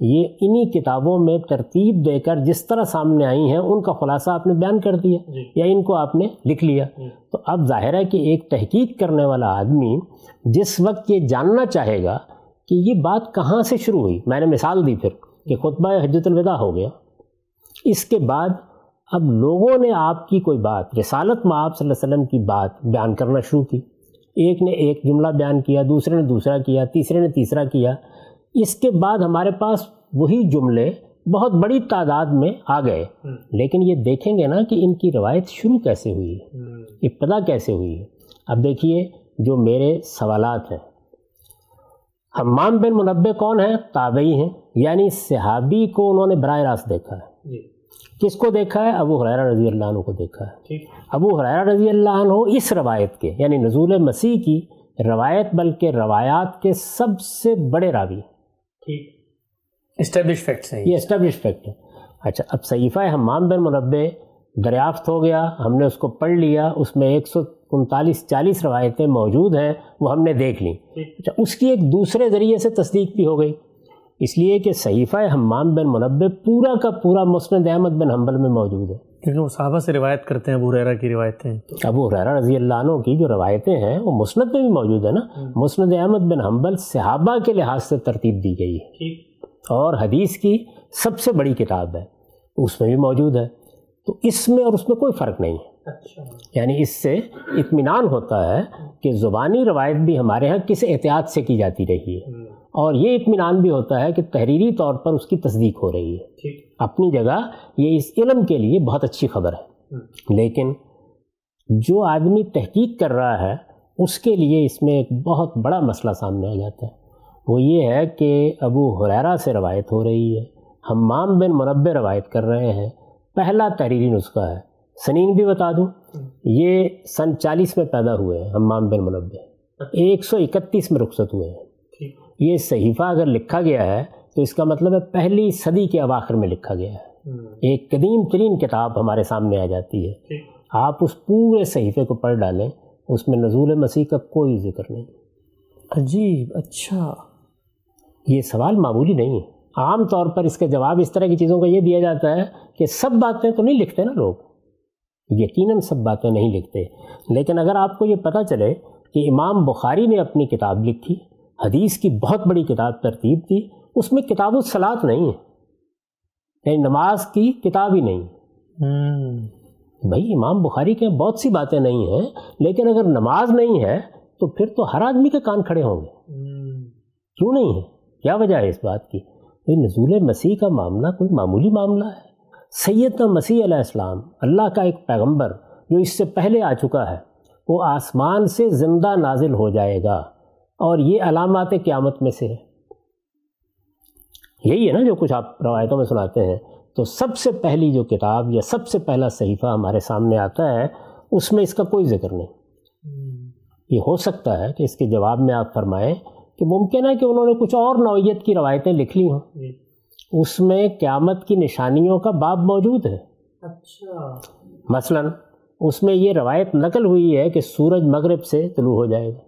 یہ انہی کتابوں میں ترتیب دے کر جس طرح سامنے آئی ہیں ان کا خلاصہ آپ نے بیان کر دیا جی۔ یا ان کو آپ نے لکھ لیا۔ تو اب ظاہر ہے کہ ایک تحقیق کرنے والا آدمی جس وقت یہ جاننا چاہے گا کہ یہ بات کہاں سے شروع ہوئی میں نے مثال دی پھر۔ کہ خطبہ حجت الوداع ہو گیا۔ اس کے بعد اب لوگوں نے آپ کی کوئی بات رسالت میں آپ صلی اللہ علیہ وسلم کی بات بیان کرنا شروع کی۔ ایک نے ایک جملہ بیان کیا دوسرے نے دوسرا کیا تیسرے نے تیسرا کیا۔ اس کے بعد ہمارے پاس وہی جملے بہت بڑی تعداد میں آ گئے۔ لیکن یہ دیکھیں گے نا کہ ان کی روایت شروع کیسے ہوئی ہے ابتدا کیسے ہوئی۔ ہے اب دیکھیے جو میرے سوالات ہیں۔ حمام بن منبع کون ہیں؟ تابعی ہیں۔ یعنی صحابی کو انہوں نے براہ راست دیکھا ہے۔ جی۔ کس کو دیکھا ہے؟ ابو حریرہ رضی اللہ عنہ کو دیکھا ہے۔ ابو حریرہ رضی اللہ عنہ اس روایت کے یعنی نزول مسیح کی روایت بلکہ روایات کے سب سے بڑے راوی اسٹیبلش فیکٹ ہے یہ اسٹیبلش فیکٹ ہے اچھا اب صحیفہ حمام بن منبع دریافت ہو گیا۔ ہم نے اس کو پڑھ لیا۔ اس میں ایک سو انتالیس چالیس روایتیں موجود ہیں وہ ہم نے دیکھ لیں۔ اچھا اس کی ایک دوسرے ذریعے سے تصدیق بھی ہو گئی۔ اس لیے کہ صحیفہ حمام بن منبع پورا کا پورا مسند احمد بن حنبل میں موجود ہے۔ کیونکہ وہ صحابہ سے روایت کرتے ہیں ابو حریرہ کی روایتیں۔ ابو حریرہ رضی اللہ عنہ کی جو روایتیں ہیں وہ مسند میں بھی موجود ہے نا۔ مسند احمد بن حنبل صحابہ کے لحاظ سے ترتیب دی گئی ہے۔ اور حدیث کی سب سے بڑی کتاب ہے اس میں بھی موجود ہے۔ تو اس میں اور اس میں کوئی فرق نہیں ہے۔ یعنی اس سے اطمینان ہوتا ہے کہ زبانی روایت بھی ہمارے ہاں کس احتیاط سے کی جاتی رہی ہے۔ اور یہ اطمینان بھی ہوتا ہے کہ تحریری طور پر اس کی تصدیق ہو رہی ہے۔ اپنی جگہ یہ اس علم کے لیے بہت اچھی خبر ہے۔ لیکن جو آدمی تحقیق کر رہا ہے اس کے لیے اس میں ایک بہت بڑا مسئلہ سامنے آ جاتا ہے۔ وہ یہ ہے کہ ابو حریرہ سے روایت ہو رہی ہے۔ ہمام بن مربع روایت کر رہے ہیں۔ پہلا تحریری نسخہ ہے۔ سنین بھی بتا دوں یہ سن چالیس میں پیدا ہوئے ہیں ہمام بن منبع۔ ایک سو اکتیس میں رخصت ہوئے ہیں۔ یہ صحیفہ اگر لکھا گیا ہے تو اس کا مطلب ہے پہلی صدی کے اواخر میں لکھا گیا ہے۔ ایک قدیم ترین کتاب ہمارے سامنے آ جاتی ہے۔ آپ اس پورے صحیفے کو پڑھ ڈالیں اس میں نزول مسیح کا کوئی ذکر نہیں۔ عجیب اچھا۔ یہ سوال معمولی نہیں ہے۔ عام طور پر اس کے جواب اس طرح کی چیزوں کا یہ دیا جاتا ہے کہ سب باتیں تو نہیں لکھتے نا لوگ۔ یقیناً سب باتیں نہیں لکھتے۔ لیکن اگر آپ کو یہ پتہ چلے کہ امام بخاری نے اپنی کتاب لکھی حدیث کی بہت بڑی کتاب ترتیب دی اس میں کتاب الصلاط نہیں ہے۔ یعنی نماز کی کتاب ہی نہیں۔ بھائی امام بخاری کے بہت سی باتیں نہیں ہیں لیکن اگر نماز نہیں ہے تو پھر تو ہر آدمی کے کان کھڑے ہوں گے۔ کیوں نہیں ہے؟ کیا وجہ ہے اس بات کی؟ نزول مسیح کا معاملہ کوئی معمولی معاملہ ہے؟ سیدنا مسیح علیہ السلام، اللہ کا ایک پیغمبر جو اس سے پہلے آ چکا ہے، وہ آسمان سے زندہ نازل ہو جائے گا۔ اور یہ علامات قیامت میں سے ہے یہی ہے نا جو کچھ آپ روایتوں میں سناتے ہیں۔ تو سب سے پہلی جو کتاب یا سب سے پہلا صحیفہ ہمارے سامنے آتا ہے، اس میں اس کا کوئی ذکر نہیں۔ یہ ہو سکتا ہے کہ اس کے جواب میں آپ فرمائیں کہ ممکن ہے کہ انہوں نے کچھ اور نوعیت کی روایتیں لکھ لی ہوں۔ جی۔ اس میں قیامت کی نشانیوں کا باب موجود ہے۔ اچھا۔ مثلا اس میں یہ روایت نقل ہوئی ہے کہ سورج مغرب سے طلوع ہو جائے گا۔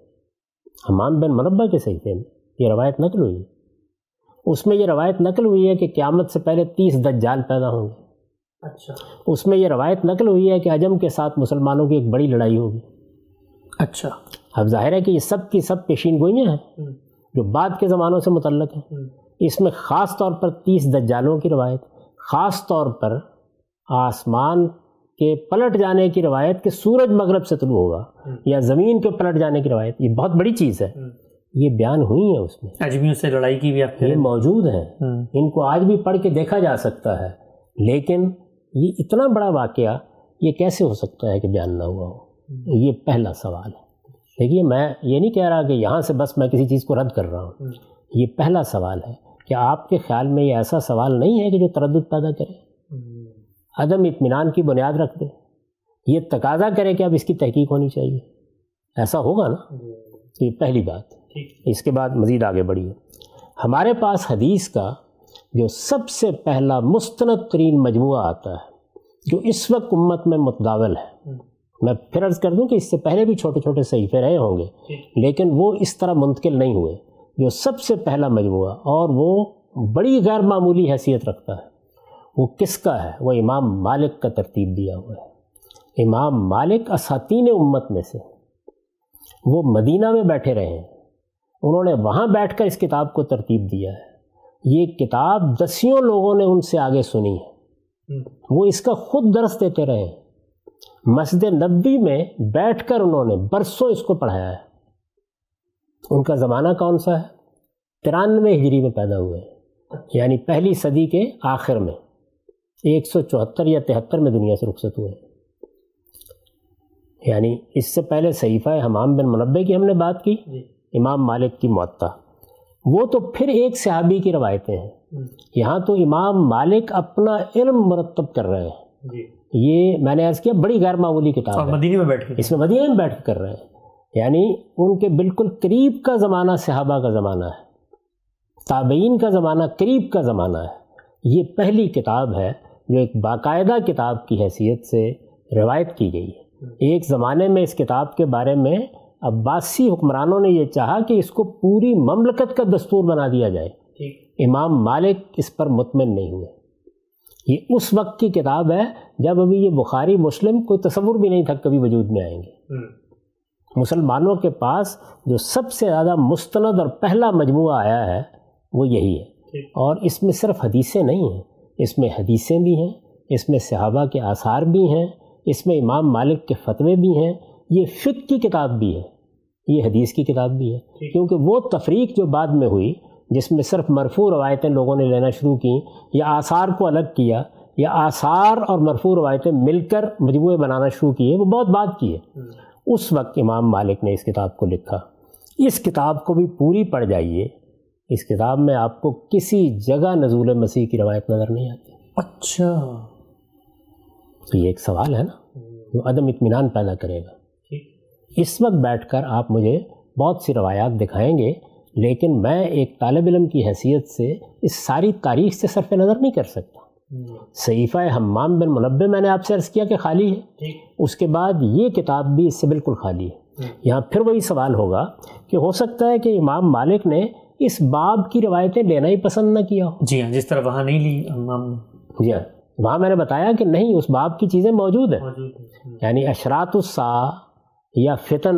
حمام بن مربع کے صحیح میں یہ روایت نقل ہوئی ہے۔ اس میں یہ روایت نقل ہوئی ہے کہ قیامت سے پہلے تیس دجال پیدا ہوں گے۔ اچھا۔ اس میں یہ روایت نقل ہوئی ہے کہ عجم کے ساتھ مسلمانوں کی ایک بڑی لڑائی ہوگی۔ اچھا۔ اب ظاہر ہے کہ یہ سب کی سب پیشین گوئیاں ہیں جو بعد کے زمانوں سے متعلق ہیں۔ اس میں خاص طور پر تیس دجالوں کی روایت خاص طور پر آسمان کے پلٹ جانے کی روایت کہ سورج مغرب سے طلوع ہوگا یا زمین کے پلٹ جانے کی روایت یہ بہت بڑی چیز ہے۔ یہ بیان ہوئی ہیں اس میں۔ اجمیوں سے لڑائی کی بھی آپ یہ موجود ہیں۔ ان کو آج بھی پڑھ کے دیکھا جا سکتا ہے۔ لیکن یہ اتنا بڑا واقعہ یہ کیسے ہو سکتا ہے کہ بیان نہ ہوا ہو؟ یہ پہلا سوال ہے۔ دیکھیے میں یہ نہیں کہہ رہا کہ یہاں سے بس میں کسی چیز کو رد کر رہا ہوں۔ یہ پہلا سوال ہے۔ کہ آپ کے خیال میں یہ ایسا سوال نہیں ہے کہ جو تردد پیدا کرے؟ عدم اطمینان کی بنیاد رکھ دے۔ یہ تقاضا کرے کہ اب اس کی تحقیق ہونی چاہیے۔ ایسا ہوگا نا؟ یہ پہلی بات۔ اس کے بعد مزید آگے بڑھیے۔ ہمارے پاس حدیث کا جو سب سے پہلا مستند ترین مجموعہ آتا ہے جو اس وقت امت میں متداول ہے۔ میں پھر عرض کر دوں کہ اس سے پہلے بھی چھوٹے چھوٹے صحیفے رہے ہوں گے لیکن وہ اس طرح منتقل نہیں ہوئے۔ جو سب سے پہلا مجموعہ اور وہ بڑی غیر معمولی حیثیت رکھتا ہے۔ وہ کس کا ہے؟ وہ امام مالک کا ترتیب دیا ہوا ہے۔ امام مالک اساتین امت میں سے۔ وہ مدینہ میں بیٹھے رہے ہیں۔ انہوں نے وہاں بیٹھ کر اس کتاب کو ترتیب دیا ہے۔ یہ کتاب دسیوں لوگوں نے ان سے آگے سنی ہے۔ وہ اس کا خود درس دیتے رہے مسجد نبی میں بیٹھ کر انہوں نے برسوں اس کو پڑھایا ہے۔ ان کا زمانہ کون سا ہے؟ ترانوے ہجری میں پیدا ہوئے ہیں یعنی پہلی صدی کے آخر میں ایک سو چوہتر یا تہتر میں دنیا سے رخصت ہوئے یعنی اس سے پہلے صحیفہ حمام بن منبع کی ہم نے بات کی جی۔ امام مالک کی معطا وہ تو پھر ایک صحابی کی روایتیں ہیں۔ یہاں تو امام مالک اپنا علم مرتب کر رہے ہیں۔ جی۔ یہ میں نے عرض کیا بڑی غیر معمولی کتاب مدینہ میں بیٹھ اس میں مدینہ میں بیٹھ کر رہے ہیں۔ یعنی ان کے بالکل قریب کا زمانہ صحابہ کا زمانہ ہے تابعین کا زمانہ قریب کا زمانہ ہے۔ یہ پہلی کتاب ہے جو ایک باقاعدہ کتاب کی حیثیت سے روایت کی گئی ہے۔ ایک زمانے میں اس کتاب کے بارے میں عباسی حکمرانوں نے یہ چاہا کہ اس کو پوری مملکت کا دستور بنا دیا جائے۔ امام مالک اس پر مطمئن نہیں ہوئے۔ یہ اس وقت کی کتاب ہے جب ابھی یہ بخاری مسلم کوئی تصور بھی نہیں تھا کبھی وجود میں آئیں گے۔ مسلمانوں کے پاس جو سب سے زیادہ مستند اور پہلا مجموعہ آیا ہے وہ یہی ہے۔ اور اس میں صرف حدیثیں نہیں ہیں اس میں حدیثیں بھی ہیں اس میں صحابہ کے آثار بھی ہیں اس میں امام مالک کے فتوے بھی ہیں۔ یہ فک کی کتاب بھی ہے یہ حدیث کی کتاب بھی ہے۔ کیونکہ وہ تفریق جو بعد میں ہوئی جس میں صرف مرفوع روایتیں لوگوں نے لینا شروع کیں یا آثار کو الگ کیا یا آثار اور مرفوع روایتیں مل کر مجموعے بنانا شروع کیے وہ بہت بات کی ہے۔ اس وقت امام مالک نے اس کتاب کو لکھا۔ اس کتاب کو بھی پوری پڑھ جائیے۔ اس کتاب میں آپ کو کسی جگہ نزول مسیح کی روایت نظر نہیں آتی۔ اچھا۔ تو یہ ایک سوال ہے نا۔ جو عدم اطمینان پیدا کرے گا۔ اس وقت بیٹھ کر آپ مجھے بہت سی روایات دکھائیں گے لیکن میں ایک طالب علم کی حیثیت سے اس ساری تاریخ سے صرف نظر نہیں کر سکتا۔ صحیفہ حمام بن منبع میں نے آپ سے عرض کیا کہ خالی ہے۔ اس کے بعد یہ کتاب بھی اس سے بالکل خالی ہے۔ یہاں پھر وہی سوال ہوگا کہ ہو سکتا ہے کہ امام مالک نے اس باب کی روایتیں لینا ہی پسند نہ کیا جی ہاں جس طرح وہاں نہیں لی جی ہاں۔ وہاں میں نے بتایا کہ نہیں اس باب کی چیزیں موجود ہیں۔ یعنی اشرات السا یا فتن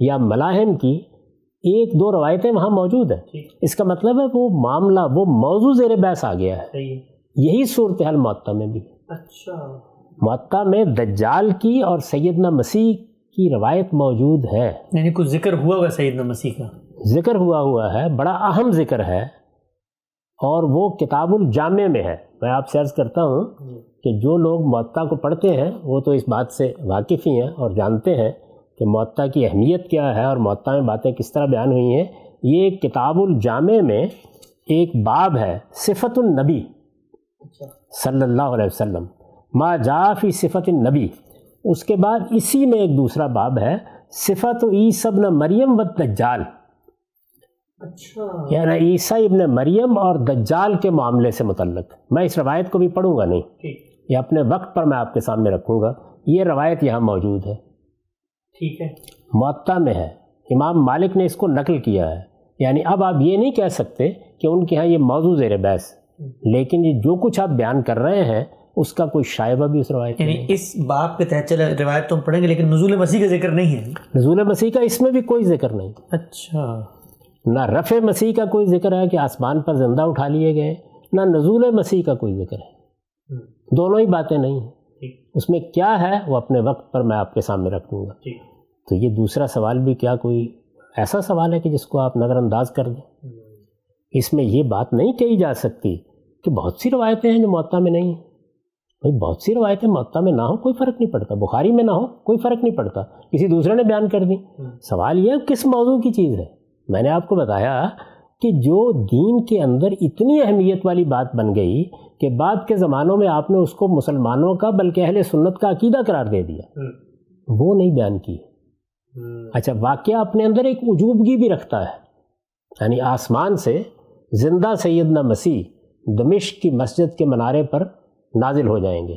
یا ملاحم کی ایک دو روایتیں وہاں موجود ہیں۔ اس کا مطلب ہے وہ معاملہ وہ موضوع زیر بحث آ گیا ہے۔ یہی صورتحال معطا میں بھی۔ اچھا۔ معطا میں دجال کی اور سیدنا مسیح کی روایت موجود ہے۔ یعنی کچھ ذکر ہوا ہوا سیدنا مسیح کا؟ ذکر ہوا ہوا ہے بڑا اہم ذکر ہے اور وہ کتاب الجامع میں ہے۔ میں آپ سے عرض کرتا ہوں کہ جو لوگ معطا کو پڑھتے ہیں وہ تو اس بات سے واقف ہی ہیں اور جانتے ہیں کہ معطا کی اہمیت کیا ہے اور معطا میں باتیں کس طرح بیان ہوئی ہیں۔ یہ کتاب الجامع میں ایک باب ہے صفت النبی۔ صلی اللہ علیہ وسلم۔ ما جافی صفت النبی۔ اس کے بعد اسی میں ایک دوسرا باب ہے۔ صفت ابن مریم و دجال اچھا۔ یعنی عیسیٰ ابن مریم اور دجال کے معاملے سے متعلق۔ میں اس روایت کو بھی پڑھوں گا نہیں۔ یہ اپنے وقت پر میں آپ کے سامنے رکھوں گا۔ یہ روایت یہاں موجود ہے۔ ٹھیک ہے۔ معطا میں ہے۔ امام مالک نے اس کو نقل کیا ہے۔ یعنی اب آپ یہ نہیں کہہ سکتے کہ ان کے ہاں یہ موضوع زیر بحث۔ لیکن یہ جو کچھ آپ بیان کر رہے ہیں اس کا کوئی شائبہ بھی اس روایت یعنی اس باب کے تحت چلے روایت تو ہم پڑھیں گے لیکن نزول مسیح کا ذکر نہیں ہے۔ نزول مسیح کا اس میں بھی کوئی ذکر نہیں۔ اچھا۔ نہ رفع مسیح کا کوئی ذکر ہے کہ آسمان پر زندہ اٹھا لیے گئے نہ نزول مسیح کا کوئی ذکر ہے۔ دونوں ہی باتیں نہیں ہیں۔ اس میں کیا ہے وہ اپنے وقت پر میں آپ کے سامنے رکھ دوں گا۔ تو یہ دوسرا سوال بھی کیا کوئی ایسا سوال ہے کہ جس کو آپ نظر انداز کر دیں؟ اس میں یہ بات نہیں کہی جا سکتی کہ بہت سی روایتیں ہیں جو معطا میں نہیں ہیں۔ بھائی بہت سی روایتیں معطا میں نہ ہو کوئی فرق نہیں پڑتا۔ بخاری میں نہ ہو کوئی فرق نہیں پڑتا۔ کسی دوسرے نے بیان کر دی۔ سوال یہ کس موضوع کی چیز ہے؟ میں نے آپ کو بتایا کہ جو دین کے اندر اتنی اہمیت والی بات بن گئی کہ بعد کے زمانوں میں آپ نے اس کو مسلمانوں کا بلکہ اہل سنت کا عقیدہ قرار دے دیا۔ وہ نہیں بیان کی۔ اچھا واقعہ اپنے اندر ایک وجوبگی بھی رکھتا ہے۔ یعنی آسمان سے زندہ سیدنا مسیح دمشق کی مسجد کے منارے پر نازل ہو جائیں گے۔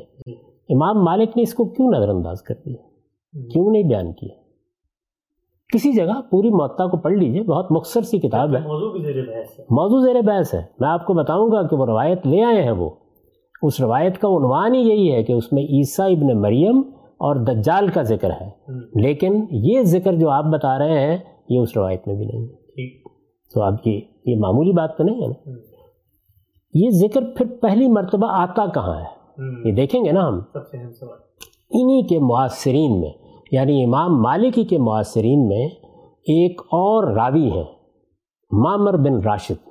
امام مالک نے اس کو کیوں نظر انداز کر دیا؟ کیوں نہیں بیان کیا؟ کسی جگہ پوری معطا کو پڑھ لیجیے بہت مختصر سی کتاب ہے۔ موضوع زیر بحث ہے۔ میں آپ کو بتاؤں گا کہ وہ روایت لے آئے ہیں وہ۔ اس روایت کا عنوان ہی یہی ہے کہ اس میں عیسیٰ ابن مریم اور دجال کا ذکر ہے۔ لیکن یہ ذکر جو آپ بتا رہے ہیں یہ اس روایت میں بھی نہیں ہے۔ تو آپ کی یہ معمولی بات تو نہیں ہے نا؟ یہ ذکر پھر پہلی مرتبہ آتا کہاں ہے؟ یہ دیکھیں گے نا ہم۔ انہی کے معاصرین میں یعنی امام مالکی کے معاصرین میں ایک اور راوی ہیں مامر بن راشد۔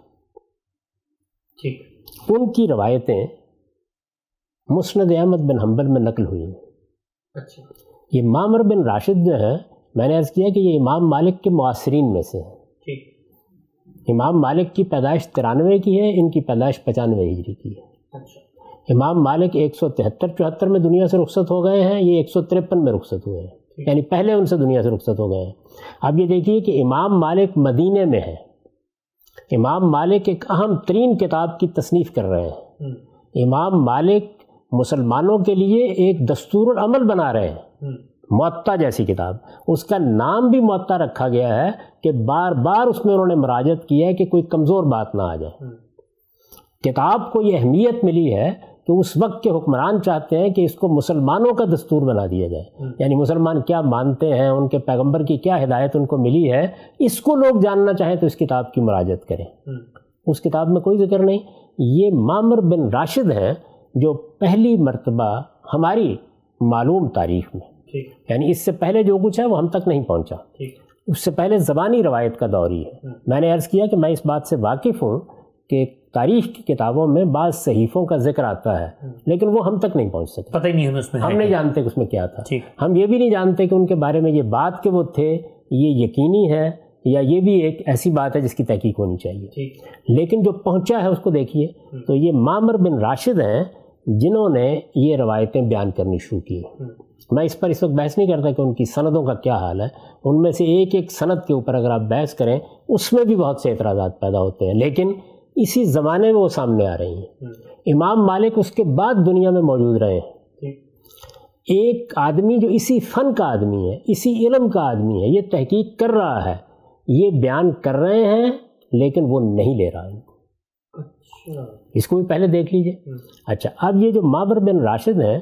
ان کی روایتیں مسند احمد بن حنبل میں نقل ہوئی ہیں۔ اچھا۔ یہ مامر بن راشد جو ہے میں نے عرض کیا کہ یہ امام مالک کے معاصرین میں سے ہیں۔ امام مالک کی پیدائش ترانوے کی ہے ان کی پیدائش پچانوے ہجری کی ہے۔ اچھا۔ امام مالک ایک سو تہتر چوہتر میں دنیا سے رخصت ہو گئے ہیں یہ ایک سو ترپن میں رخصت ہوئے ہیں۔ یعنی پہلے ان سے دنیا سے رخصت ہو گئے ہیں۔ اب یہ دیکھیے کہ امام مالک مدینے میں ہے۔ امام مالک ایک اہم ترین کتاب کی تصنیف کر رہے ہیں۔ امام مالک مسلمانوں کے لیے ایک دستور العمل بنا رہے ہیں۔ معطا جیسی کتاب۔ اس کا نام بھی معطا رکھا گیا ہے کہ بار بار اس میں انہوں نے مراجت کیا ہے کہ کوئی کمزور بات نہ آ جائے۔ کتاب کو یہ اہمیت ملی ہے کہ اس وقت کے حکمران چاہتے ہیں کہ اس کو مسلمانوں کا دستور بنا دیا جائے۔ یعنی مسلمان کیا مانتے ہیں ان کے پیغمبر کی کیا ہدایت ان کو ملی ہے اس کو لوگ جاننا چاہیں تو اس کتاب کی مراجت کریں۔ اس کتاب میں کوئی ذکر نہیں۔ یہ مامر بن راشد ہیں جو پہلی مرتبہ ہماری معلوم تاریخ میں یعنی اس سے پہلے جو کچھ ہے وہ ہم تک نہیں پہنچا۔ اس سے پہلے زبانی روایت کا دور ہی ہے۔ میں نے عرض کیا کہ میں اس بات سے واقف ہوں کہ تاریخ کی کتابوں میں بعض صحیفوں کا ذکر آتا ہے لیکن وہ ہم تک نہیں پہنچ سکتے پتہ ہی نہیں ہم اس میں ہم نہیں جانتے کہ اس میں کیا تھا۔ ہم یہ بھی نہیں جانتے کہ ان کے بارے میں یہ بات کہ وہ تھے یہ یقینی ہے یا یہ بھی ایک ایسی بات ہے جس کی تحقیق ہونی چاہیے۔ لیکن جو پہنچا ہے اس کو دیکھیے تو یہ مامر بن راشد ہیں جنہوں نے یہ روایتیں بیان کرنی شروع کی۔ میں اس پر اس وقت بحث نہیں کرتا کہ ان کی سندوں کا کیا حال ہے۔ ان میں سے ایک ایک سند کے اوپر اگر آپ بحث کریں، اس میں بھی بہت سے اعتراضات پیدا ہوتے ہیں، لیکن اسی زمانے میں وہ سامنے آ رہی ہیں۔ امام مالک اس کے بعد دنیا میں موجود رہے ہیں۔ ایک آدمی جو اسی فن کا آدمی ہے، اسی علم کا آدمی ہے، یہ تحقیق کر رہا ہے۔ یہ بیان کر رہے ہیں، لیکن وہ نہیں لے رہا ان کو۔ اس کو بھی پہلے دیکھ لیجیے۔ اچھا اب یہ جو مابر بن راشد ہیں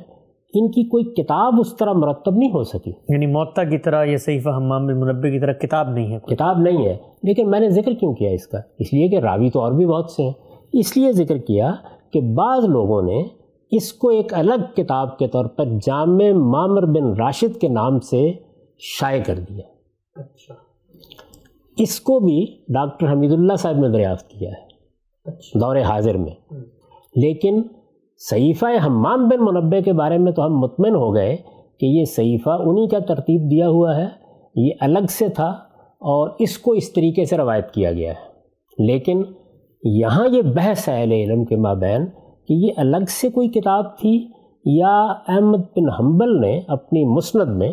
ان کی کوئی کتاب اس طرح مرتب نہیں ہو سکی۔ یعنی معطا کی طرح یا صحیفہ حمام بن منبع کی طرح کتاب نہیں ہے کتاب نہیں ہے لیکن میں نے ذکر کیوں کیا اس کا؟ اس لیے کہ راوی تو اور بھی بہت سے ہیں۔ اس لیے ذکر کیا کہ بعض لوگوں نے اس کو ایک الگ کتاب کے طور پر جامع مامر بن راشد کے نام سے شائع کر دیا۔ اچھا۔ اس کو بھی ڈاکٹر حمید اللہ صاحب نے دریافت کیا ہے۔ اچھا۔ دور حاضر میں۔ لیکن صحیفہ حمام بن منبع کے بارے میں تو ہم مطمئن ہو گئے کہ یہ صحیفہ انہی کا ترتیب دیا ہوا ہے۔ یہ الگ سے تھا اور اس کو اس طریقے سے روایت کیا گیا ہے۔ لیکن یہاں یہ بحث ہے اہل علم کے مابین کہ یہ الگ سے کوئی کتاب تھی یا احمد بن حنبل نے اپنی مسند میں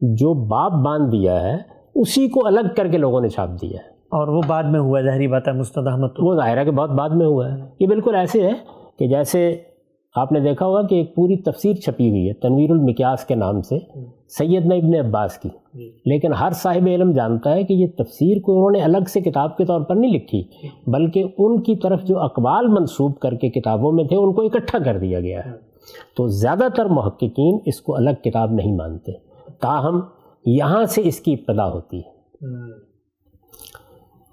جو باب باندھ دیا ہے، اسی کو الگ کر کے لوگوں نے چھاپ دیا ہے۔ اور وہ بعد میں ہوا ہے ظاہری بات ہے مستد احمد وہ ظاہرہ کے بہت بعد میں ہوا ہے۔ یہ بالکل ایسے ہے کہ جیسے آپ نے دیکھا ہوگا کہ ایک پوری تفسیر چھپی ہوئی ہے تنویر المکیاس کے نام سے سید ابن عباس کی۔ جی۔ لیکن ہر صاحب علم جانتا ہے کہ یہ تفسیر کو انہوں نے الگ سے کتاب کے طور پر نہیں لکھی بلکہ ان کی طرف جو اقوال منسوب کر کے کتابوں میں تھے ان کو اکٹھا کر دیا گیا ہے۔ تو زیادہ تر محققین اس کو الگ کتاب نہیں مانتے۔ تاہم یہاں سے اس کی ابتدا ہوتی ہے۔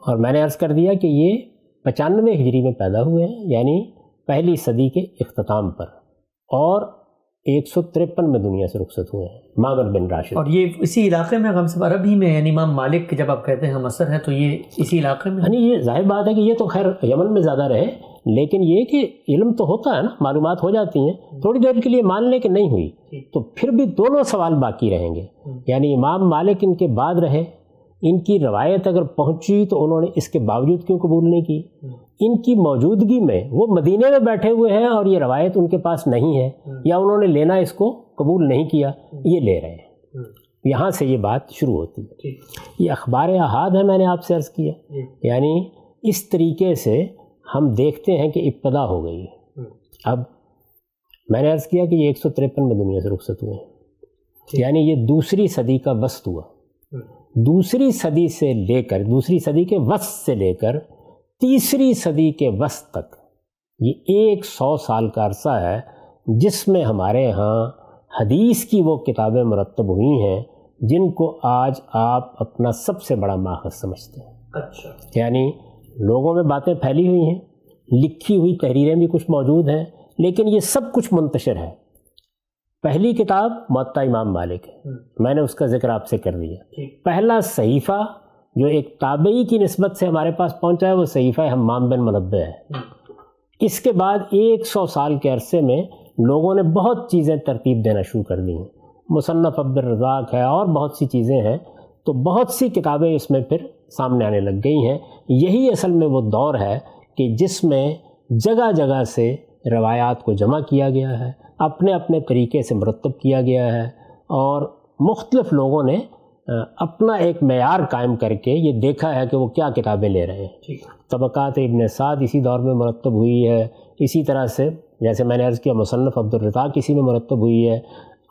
اور میں نے عرض کر دیا کہ یہ پچانوے ہجری میں پیدا ہوئے ہیں یعنی پہلی صدی کے اختتام پر اور ایک سو ترپن میں دنیا سے رخصت ہوئے ہیں مامر بن راشد۔ اور یہ اسی علاقے میں غمس عرب ہی میں یعنی امام مالک کے جب آپ کہتے ہیں ہم اثر ہے تو یہ اسی علاقے میں۔ یعنی یہ ظاہر بات ہے کہ یہ تو خیر یمن میں زیادہ رہے لیکن یہ کہ علم تو ہوتا ہے نا معلومات ہو جاتی ہیں تھوڑی دیر کے لیے مان لے کہ نہیں ہوئی تو پھر بھی دونوں سوال باقی رہیں گے۔ یعنی امام مالک ان کے بعد رہے ان کی روایت اگر پہنچی تو انہوں نے اس کے باوجود کیوں قبول نہیں کی؟ ان کی موجودگی میں وہ مدینے میں بیٹھے ہوئے ہیں اور یہ روایت ان کے پاس نہیں ہے یا انہوں نے لینا اس کو قبول نہیں کیا یہ لے رہے ہیں۔ یہاں سے یہ بات شروع ہوتی ہے۔ یہ اخبار احاد ہے میں نے آپ سے عرض کیا۔ یعنی اس طریقے سے ہم دیکھتے ہیں کہ ابتدا ہو گئی۔ اب میں نے عرض کیا کہ یہ ایک سو تریپن میں دنیا سے رخصت ہوئے ہیں۔ یعنی یہ دوسری صدی کا وسط ہوا۔ دوسری صدی سے لے کر دوسری صدی کے وسط سے لے کر تیسری صدی کے وسط تک یہ ایک سو سال کا عرصہ ہے جس میں ہمارے ہاں حدیث کی وہ کتابیں مرتب ہوئی ہیں جن کو آج آپ اپنا سب سے بڑا ماخذ سمجھتے ہیں۔ اچھا۔ یعنی لوگوں میں باتیں پھیلی ہوئی ہیں لکھی ہوئی تحریریں بھی کچھ موجود ہیں لیکن یہ سب کچھ منتشر ہے۔ پہلی کتاب معطا امام مالک ہے۔ میں نے اس کا ذکر آپ سے کر دیا۔ پہلا صحیفہ جو ایک تابعی کی نسبت سے ہمارے پاس پہنچا ہے وہ صحیفہ ہمام بن منبع ہے۔ اس کے بعد ایک سو سال کے عرصے میں لوگوں نے بہت چیزیں ترتیب دینا شروع کر دی ہیں۔ مصنف عبد الرزاق ہے اور بہت سی چیزیں ہیں۔ تو بہت سی کتابیں اس میں پھر سامنے آنے لگ گئی ہیں۔ یہی اصل میں وہ دور ہے کہ جس میں جگہ جگہ سے روایات کو جمع کیا گیا ہے۔ اپنے اپنے طریقے سے مرتب کیا گیا ہے اور مختلف لوگوں نے اپنا ایک معیار قائم کر کے یہ دیکھا ہے کہ وہ کیا کتابیں لے رہے ہیں۔ طبقات ابن سعد اسی دور میں مرتب ہوئی ہے۔ اسی طرح سے جیسے میں نے عرض کیا مصنف عبد الرطاق اسی میں مرتب ہوئی ہے۔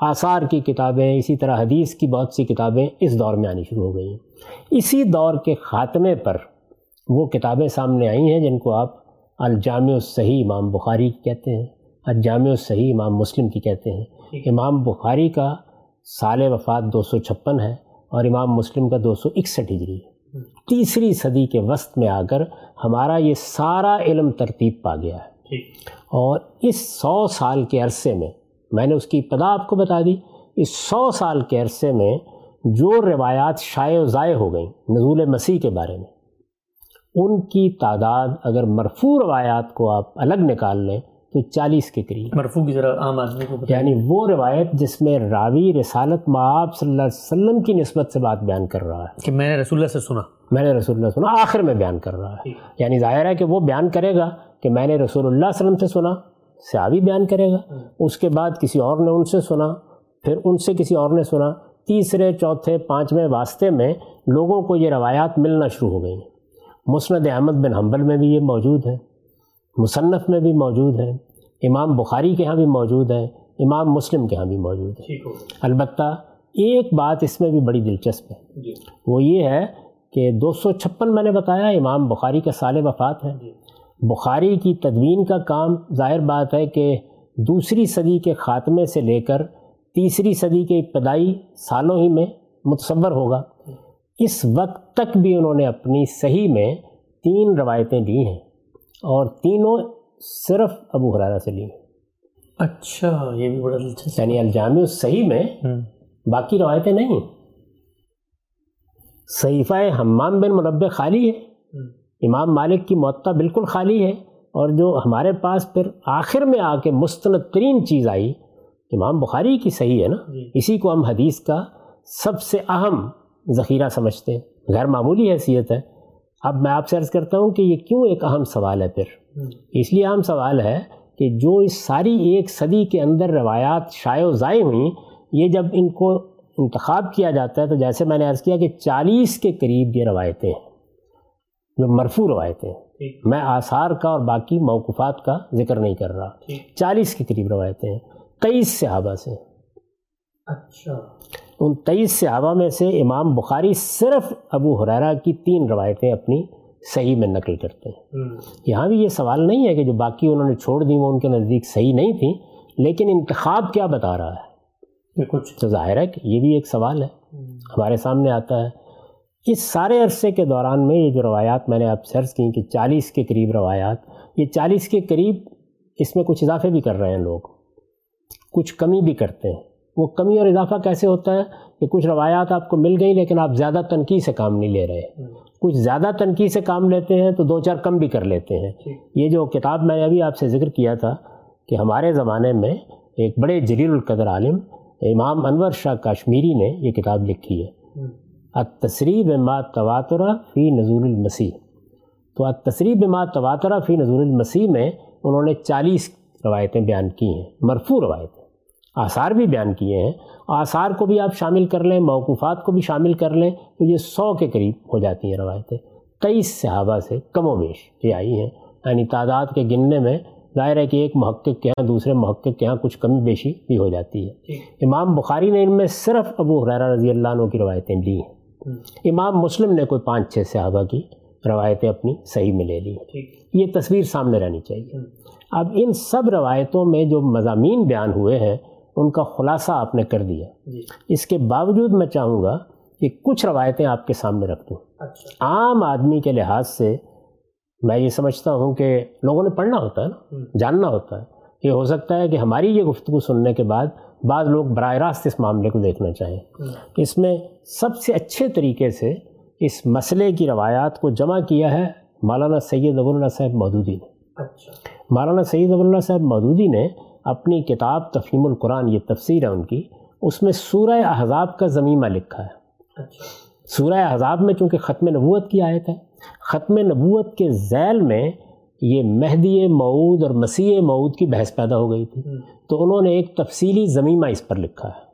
آثار کی کتابیں اسی طرح حدیث کی بہت سی کتابیں اس دور میں آنی شروع ہو گئی ہیں۔ اسی دور کے خاتمے پر وہ کتابیں سامنے آئی ہیں جن کو آپ الجامع الصحیح امام بخاری کہتے ہیں۔ الجامع الصحیح امام مسلم کی کہتے ہیں۔ امام بخاری کا سال وفات دو سو چھپن ہے اور امام مسلم کا دو سو اکسٹھ ہجری ہے۔ تیسری صدی کے وسط میں آ کر ہمارا یہ سارا علم ترتیب پا گیا ہے۔ اور اس سو سال کے عرصے میں میں نے اس کی ابتدا آپ کو بتا دی۔ اس سو سال کے عرصے میں جو روایات شائع و ضائع ہو گئیں نزول مسیح کے بارے میں ان کی تعداد اگر مرفوع روایات کو آپ الگ نکال لیں تو چالیس کے قریب۔ مرفوع کی ذرا عام آدمی کو یعنی وہ روایت جس میں راوی رسالت معاب صلی اللہ علیہ وسلم کی نسبت سے بات بیان کر رہا ہے۔ کہ میں نے رسول اللہ سے سنا۔ میں نے رسول اللہ سنا آخر میں بیان کر رہا ہے۔ یعنی ظاہر ہے کہ وہ بیان کرے گا کہ میں نے رسول اللہ علیہ وسلم سے سنا سیابی بیان کرے گا۔ اس کے بعد کسی اور نے ان سے سنا پھر ان سے کسی اور نے سنا۔ تیسرے چوتھے پانچویں واسطے میں لوگوں کو یہ روایات ملنا شروع ہو گئی۔ مسند احمد بن حنبل میں بھی یہ موجود ہے۔ مصنف میں بھی موجود ہے امام بخاری کے ہاں بھی موجود ہے امام مسلم کے ہاں بھی موجود ہے البتہ ایک بات اس میں بھی بڑی دلچسپ ہے۔ جی۔ وہ یہ ہے کہ دو سو چھپن میں نے بتایا امام بخاری کا سال وفات ہے۔ جی۔ بخاری کی تدوین کا کام ظاہر بات ہے کہ دوسری صدی کے خاتمے سے لے کر تیسری صدی کے ابتدائی سالوں ہی میں متصور ہوگا۔ اس وقت تک بھی انہوں نے اپنی صحیح میں تین روایتیں دی ہیں۔ اور تینوں صرف ابو حرارہ سے لی اچھا یہ بھی بڑا دلچسپ۔ یعنی الجامع صحیح میں باقی روایتیں نہیں۔ صحیفہ حمام بن مربع خالی ہے۔ امام مالک کی معطا بالکل خالی ہے۔ اور جو ہمارے پاس پھر آخر میں آ کے مستند ترین چیز آئی امام بخاری کی صحیح ہے نا؟ جی۔ اسی کو ہم حدیث کا سب سے اہم ذخیرہ سمجھتے ہیں۔ غیر معمولی حیثیت ہے۔ اب میں آپ سے عرض کرتا ہوں کہ یہ کیوں ایک اہم سوال ہے پھر؟ اس لیے اہم سوال ہے کہ جو اس ساری ایک صدی کے اندر روایات شائع و ضائع ہوئیں یہ جب ان کو انتخاب کیا جاتا ہے تو جیسے میں نے عرض کیا کہ چالیس کے قریب یہ روایتیں ہیں جو مرفوع روایتیں ہیں۔ میں آثار کا اور باقی موقفات کا ذکر نہیں کر رہا۔ چالیس کے قریب روایتیں ہیں تیئیس صحابہ سے اچھا۔ ان تیئیس صحابہ میں سے امام بخاری صرف ابو حریرہ کی تین روایتیں اپنی صحیح میں نقل کرتے ہیں۔ یہاں بھی یہ سوال نہیں ہے کہ جو باقی انہوں نے چھوڑ دی وہ ان کے نزدیک صحیح نہیں تھیں لیکن انتخاب کیا بتا رہا ہے؟ کچھ۔ تو ظاہر ہے کہ یہ بھی ایک سوال ہے۔ ہمارے سامنے آتا ہے۔ اس سارے عرصے کے دوران میں یہ جو روایات میں نے آپ سرچ کی کہ چالیس کے قریب روایات یہ چالیس کے قریب اس میں کچھ اضافے بھی کر رہے ہیں لوگ۔ کچھ کمی بھی کرتے ہیں۔ وہ کمی اور اضافہ کیسے ہوتا ہے کہ کچھ روایات آپ کو مل گئی لیکن آپ زیادہ تنقید سے کام نہیں لے رہے کچھ زیادہ تنقید سے کام لیتے ہیں تو دو چار کم بھی کر لیتے ہیں۔ یہ جو کتاب میں نے ابھی آپ سے ذکر کیا تھا کہ ہمارے زمانے میں ایک بڑے جلیل القدر عالم امام انور شاہ کاشمیری نے یہ کتاب لکھی ہے۔ التصریب ما تواترہ فی نزول المسیح۔ تو التصریب ما تواترہ فی نزول المسیح میں انہوں نے چالیس روایتیں بیان کی ہیں مرفوع روایتیں۔ آثار بھی بیان کیے ہیں۔ آثار کو بھی آپ شامل کر لیں موقوفات کو بھی شامل کر لیں تو یہ سو کے قریب ہو جاتی ہیں روایتیں۔ تیئیس صحابہ سے کم و بیش یہ آئی ہیں۔ یعنی تعداد کے گننے میں ظاہر ہے کہ ایک محقق کے یہاں دوسرے محقق کے یہاں کچھ کمی بیشی بھی ہو جاتی ہے۔ امام بخاری نے ان میں صرف ابو حریرہ رضی اللہ عنہ کی روایتیں لی ہیں۔ امام مسلم نے کوئی پانچ چھ صحابہ کی روایتیں اپنی صحیح میں لے لی یہ تصویر سامنے رہنی چاہیے۔ اب ان سب روایتوں میں جو مضامین بیان ہوئے ہیں ان کا خلاصہ آپ نے کر دیا۔ جی۔ اس کے باوجود میں چاہوں گا کہ کچھ روایتیں آپ کے سامنے رکھ دوں۔ اچھا۔ عام آدمی کے لحاظ سے میں یہ سمجھتا ہوں کہ لوگوں نے پڑھنا ہوتا ہے نا جاننا ہوتا ہے۔ یہ ہو سکتا ہے کہ ہماری یہ گفتگو سننے کے بعد بعض لوگ براہ راست اس معاملے کو دیکھنا چاہیں۔ اس میں سب سے اچھے طریقے سے اس مسئلے کی روایات کو جمع کیا ہے مولانا سید ابو اللہ صاحب مودودی نے۔ اچھا۔ مولانا سید ابو اللہ صاحب مودودی نے اپنی کتاب تفہیم القرآن یہ تفسیر ہے ان کی اس میں سورہ احزاب کا ضمیمہ لکھا ہے۔ سورہ احزاب میں چونکہ ختم نبوت کی آیت ہے ختم نبوت کے ذیل میں یہ مہدی معود اور مسیح معود کی بحث پیدا ہو گئی تھی۔ تو انہوں نے ایک تفصیلی ضمیمہ اس پر لکھا ہے۔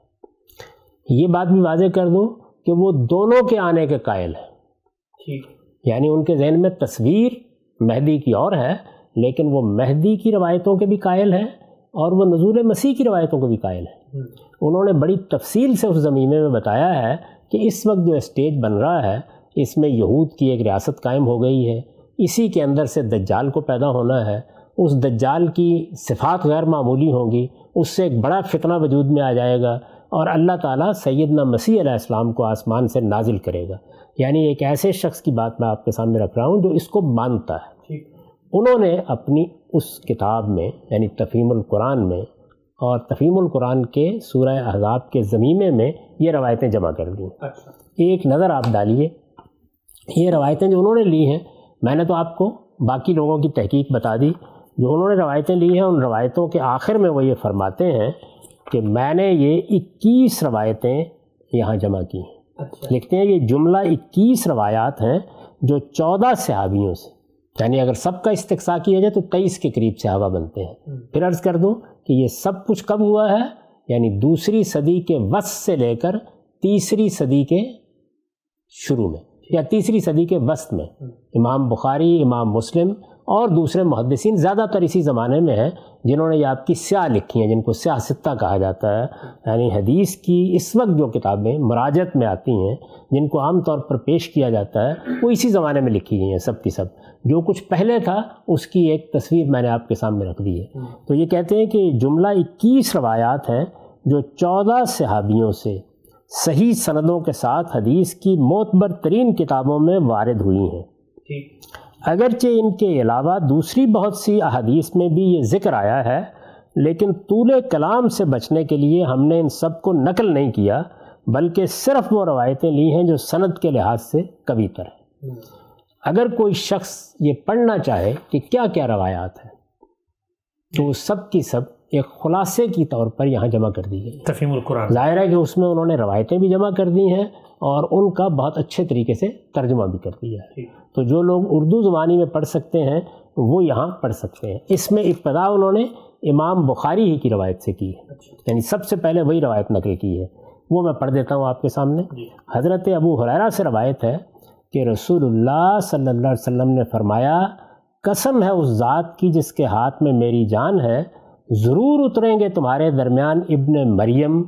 یہ بات بھی واضح کر دوں کہ وہ دونوں کے آنے کے قائل ہیں۔ یعنی ان کے ذہن میں تصویر مہدی کی اور ہے لیکن وہ مہدی کی روایتوں کے بھی قائل ہیں۔ اور وہ نزول مسیح کی روایتوں کے بھی قائل ہیں انہوں نے بڑی تفصیل سے اس زمینے میں بتایا ہے کہ اس وقت جو اسٹیج بن رہا ہے اس میں یہود کی ایک ریاست قائم ہو گئی ہے۔ اسی کے اندر سے دجال کو پیدا ہونا ہے۔ اس دجال کی صفات غیر معمولی ہوں گی۔ اس سے ایک بڑا فتنہ وجود میں آ جائے گا اور اللہ تعالیٰ سیدنا مسیح علیہ السلام کو آسمان سے نازل کرے گا۔ یعنی ایک ایسے شخص کی بات میں آپ کے سامنے رکھ رہا ہوں جو اس کو مانتا ہے۔ انہوں نے اپنی اس کتاب میں یعنی تفہیم القرآن میں اور تفہیم القرآن کے سورہ احزاب کے زمینے میں یہ روایتیں جمع کر دیں اچھا۔ ایک نظر آپ ڈالیے یہ روایتیں جو انہوں نے لی ہیں میں نے تو آپ کو باقی لوگوں کی تحقیق بتا دی جو انہوں نے روایتیں لی ہیں ان روایتوں کے آخر میں وہ یہ فرماتے ہیں کہ میں نے یہ اکیس روایتیں یہاں جمع کی ہیں اچھا۔ لکھتے ہیں یہ جملہ اکیس روایات ہیں جو چودہ صحابیوں سے یعنی اگر سب کا استقصا کیا جائے تو تیئیس کے قریب صحابہ بنتے ہیں۔ پھر عرض کر دوں کہ یہ سب کچھ کب ہوا ہے؟ یعنی دوسری صدی کے وسط سے لے کر تیسری صدی کے شروع میں یا تیسری صدی کے وسط میں۔ امام بخاری امام مسلم اور دوسرے محدثین زیادہ تر اسی زمانے میں ہیں جنہوں نے یہ آپ کی سیاہ لکھی ہیں، جن کو سیاہ ستہ کہا جاتا ہے۔ یعنی حدیث کی اس وقت جو کتابیں مراجت میں آتی ہیں، جن کو عام طور پر پیش کیا جاتا ہے، وہ اسی زمانے میں لکھی گئی ہیں سب کی سب۔ جو کچھ پہلے تھا، اس کی ایک تصویر میں نے آپ کے سامنے رکھ دی ہے۔ تو یہ کہتے ہیں کہ جملہ اکیس روایات ہیں جو چودہ صحابیوں سے صحیح سندوں کے ساتھ حدیث کی معتبر ترین کتابوں میں وارد ہوئی ہیں۔ اگرچہ ان کے علاوہ دوسری بہت سی احادیث میں بھی یہ ذکر آیا ہے لیکن طول کلام سے بچنے کے لیے ہم نے ان سب کو نقل نہیں کیا بلکہ صرف وہ روایتیں لی ہیں جو سند کے لحاظ سے کبھی تر ہیں۔ اگر کوئی شخص یہ پڑھنا چاہے کہ کیا کیا روایات ہیں تو سب کی سب ایک خلاصے کی طور پر یہاں جمع کر دی گئی تفہیم القرآن۔ ظاہر ہے کہ اس میں انہوں نے روایتیں بھی جمع کر دی ہیں اور ان کا بہت اچھے طریقے سے ترجمہ بھی کر دیا ہے۔ تو جو لوگ اردو زبانی میں پڑھ سکتے ہیں وہ یہاں پڑھ سکتے ہیں۔ اس میں ابتدا انہوں نے امام بخاری ہی کی روایت سے کی ہے۔ اچھا۔ یعنی سب سے پہلے وہی روایت نقل کی ہے۔ وہ میں پڑھ دیتا ہوں آپ کے سامنے۔ جی۔ حضرت ابو حریرہ سے روایت ہے کہ رسول اللہ صلی اللہ علیہ وسلم نے فرمایا قسم ہے اس ذات کی جس کے ہاتھ میں میری جان ہے ضرور اتریں گے تمہارے درمیان ابن مریم